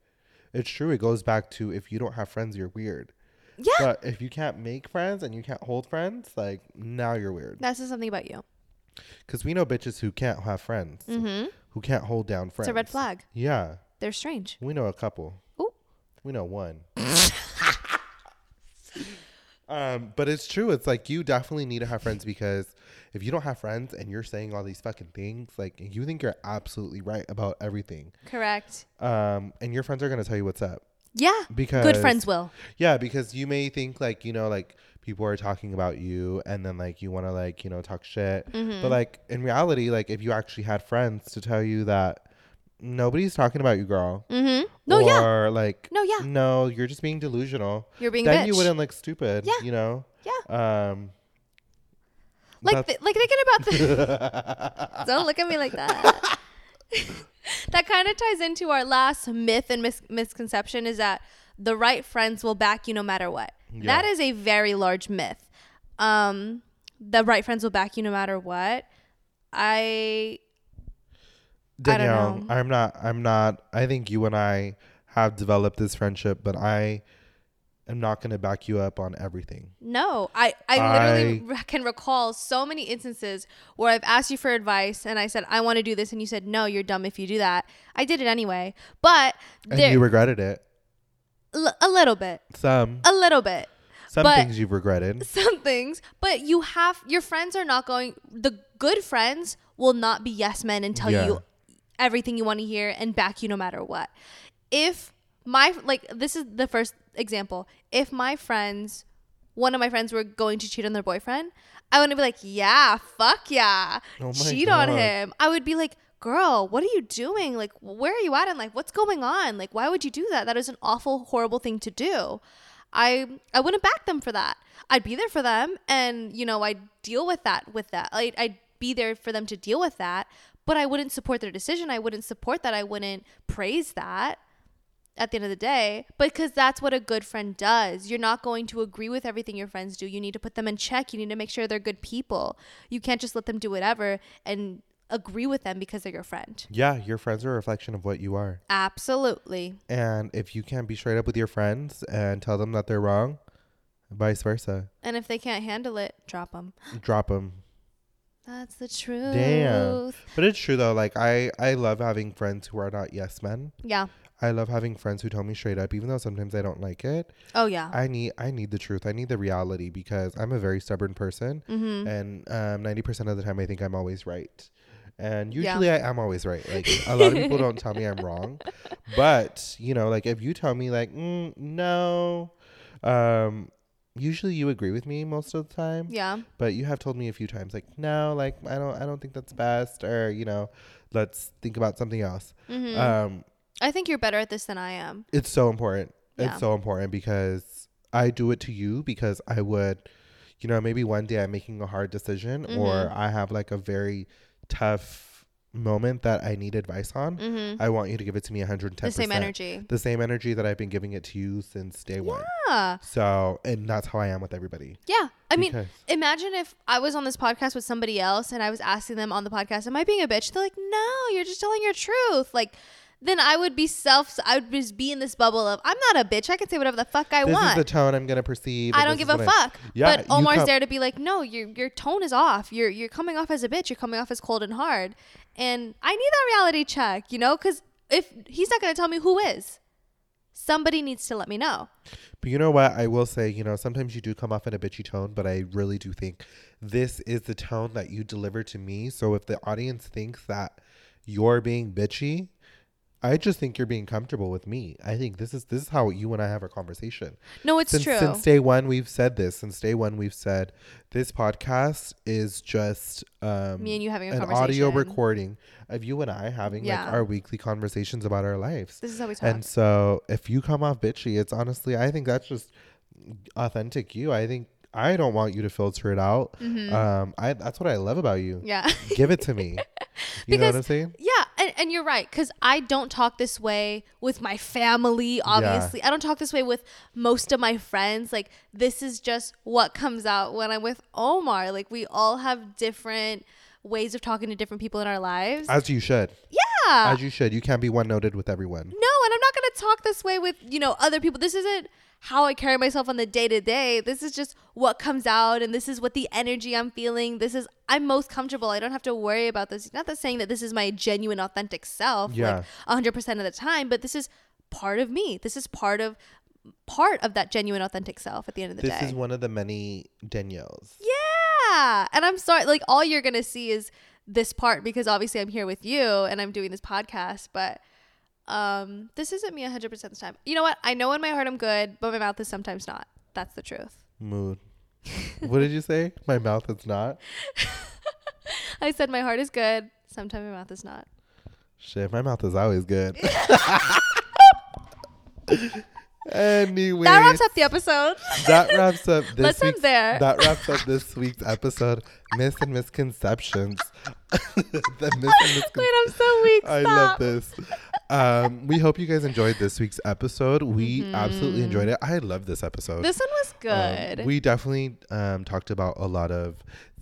it's true it goes back to if you don't have friends you're weird yeah. but if you can't make friends and you can't hold friends like now you're weird that says something about you. Because we know bitches who can't have friends Mhm. who can't hold down friends It's a red flag. yeah They're strange. we know a couple Ooh. we know one um but it's true it's like you definitely need to have friends because if you don't have friends and you're saying all these fucking things like you think you're absolutely right about everything Correct. um, and your friends are gonna tell you what's up Yeah. because Good friends will. Yeah, because you may think like you know like people are talking about you, and then like you want to like you know talk shit, Mm-hmm. but like in reality, like if you actually had friends to tell you that nobody's talking about you, girl. Mm-hmm. No, or yeah. Or like No, yeah. no, you're just being delusional. You're being then bitch. you wouldn't look stupid. Yeah. you know. Yeah. Um. like th- like thinking about the Don't look at me like that. that kind of ties into our last myth and mis- misconception is that the right friends will back you no matter what. Yeah. That is a very large myth. Um, the right friends will back you no matter what. I I don't Danielle, know. I'm not. I'm not. I think you and I have developed this friendship, but I am not going to back you up on everything. no, I I literally can recall so many instances where I've asked you for advice and I said I want to do this and you said no, you're dumb if you do that. I did it anyway, but And there you regretted it. l- a little bit, Some. a little bit. Some but- things you've regretted. some things, but you have your friends are not going. The good friends will not be yes men and tell Yeah. you everything you want to hear and back you no matter what. If my like this is the first example. If my friends, one of my friends were going to cheat on their boyfriend, I wouldn't be like, yeah, fuck yeah, Oh cheat on him. I would be like. Girl, what are you doing? Like, where are you at? And like, what's going on? Like, why would you do that? That is an awful, horrible thing to do. I I wouldn't back them for that. I'd be there for them, and you know I'd deal with that with that. I'd, I'd be there for them to deal with that, but I wouldn't support their decision. I wouldn't support that. I wouldn't praise that. At the end of the day, because that's what a good friend does. You're not going to agree with everything your friends do. You need to put them in check. You need to make sure they're good people. You can't just let them do whatever and agree with them because they're your friend. Yeah, your friends are a reflection of what you are. Absolutely. And if you can't be straight up with your friends and tell them that they're wrong, vice versa, And if they can't handle it, drop them. drop them. That's the truth. Damn. But it's true though. Like I, I love having friends who are not yes men. Yeah. I love having friends who tell me straight up, even though sometimes I don't like it. Oh yeah. I need, I need the truth. I need the reality because I'm a very stubborn person, mm-hmm. and um, ninety percent of the time I think I'm always right. And Yeah. usually I am always right. Like a lot of people don't tell me I'm wrong, but you know, like if you tell me like mm, no, um, usually you agree with me most of the time. Yeah. But you have told me a few times like no, like I don't, I don't think that's best, or you know, let's think about something else. hmm Um, I think you're better at this than I am. it's so important. Yeah. It's so important because I do it to you because I would, you know, maybe one day I'm making a hard decision or Mhm. I have like a very tough moment that I need advice on. Mm-hmm. I want you to give it to me 110%. The same energy. The same energy that I've been giving it to you since day one. Yeah. So, and that's how I am with everybody. Yeah. I mean, imagine if I was on this podcast with somebody else and I was asking them on the podcast, "Am I being a bitch?" They're like, "No, you're just telling your truth." Like, then I would be self. I would just be in this bubble of, "I'm not a bitch. I can say whatever the fuck I this want." is the tone I'm going to perceive. I don't give a I- fuck. Yeah, but Omar's come- there to be like, no, your your tone is off. You're you're coming off as a bitch. You're coming off as cold and hard. And I need that reality check, you know, because if he's not gonna tell me who is, somebody needs to let me know. But you know what? I will say, you know, sometimes you do come off in a bitchy tone, but I really do think this is the tone that you deliver to me. So if the audience thinks that you're being bitchy, I just think you're being comfortable with me. I think this is this is how you and I have our conversation. No, it's since, true. Since day one, we've said this. Since day one, we've said this podcast is just um, Me and you having a an audio recording of you and I having Yeah. like our weekly conversations about our lives. This is how we talk. And so, if you come off bitchy, it's honestly, I think that's just authentic you. I think I don't want you to filter it out. Um, I that's what I love about you. Mm-hmm. yeah. Give it to me. You know what I'm saying? Yeah, and, you're right because I don't talk this way with my family. Obviously, I don't talk this way with most of my friends. Like this is just what comes out when I'm with Omar. Like we all have different ways of talking to different people in our lives. As you should. yeah. As you should. You can't be one noted with everyone. no, and I'm not gonna talk this way with you know other people. This isn't how I carry myself on the day to day. This is just what comes out, and this is what the energy I'm feeling. This is I'm most comfortable. I don't have to worry about this. Not that saying that this is my genuine, authentic self, Yeah. like 100 percent of the time, but this is part of me. This is part of part of that genuine, authentic self. At the end of the This day, this is one of the many Danielles. yeah. And I'm sorry, like all you're gonna see is this part because obviously I'm here with you and I'm doing this podcast, but um this isn't me 100% of the time. You know what? I know in my heart I'm good, but my mouth is sometimes not. That's the truth. Mood. what did you say? My mouth is not. I said my heart is good, sometimes my mouth is not. Shit, my mouth is always good. anyway, That wraps up the episode. that wraps up this Let's end week's, there. That wraps up this week's episode. Myths and misconceptions. the myths and misconceptions. Wait, I'm so weak. I love this. Um, we hope you guys enjoyed this week's episode. We absolutely enjoyed it. I love this episode. Mm-hmm. This one was Um, good. we definitely um, talked about a lot of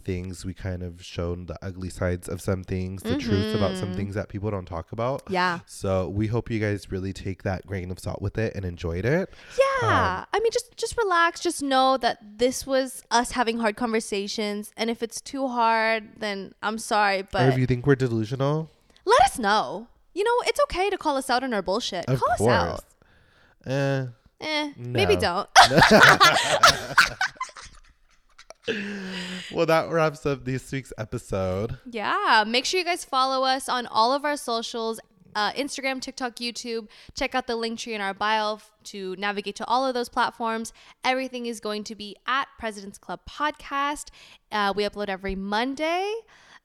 things. We kind of shown the ugly sides of some things, the truth about some things that people don't talk about. Mm-hmm. yeah. So we hope you guys really take that grain of salt with it and enjoyed it. Yeah. Um, I mean just just relax, just know that this was us having hard conversations and if it's too hard, then I'm sorry, or but if you think we're delusional, let us know. You know, it's okay to call us out on our bullshit. of call course. us out. Eh. Eh, maybe No. don't. Well, that wraps up this week's episode. yeah. Make sure you guys follow us on all of our socials. Uh, Instagram, TikTok, YouTube. Check out the link tree in our bio f- to navigate to all of those platforms. Everything is going to be at President's Club Podcast. Uh, we upload every Monday.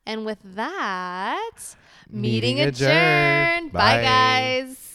And with that, meeting, Meeting adjourned. adjourned. Bye Bye. guys.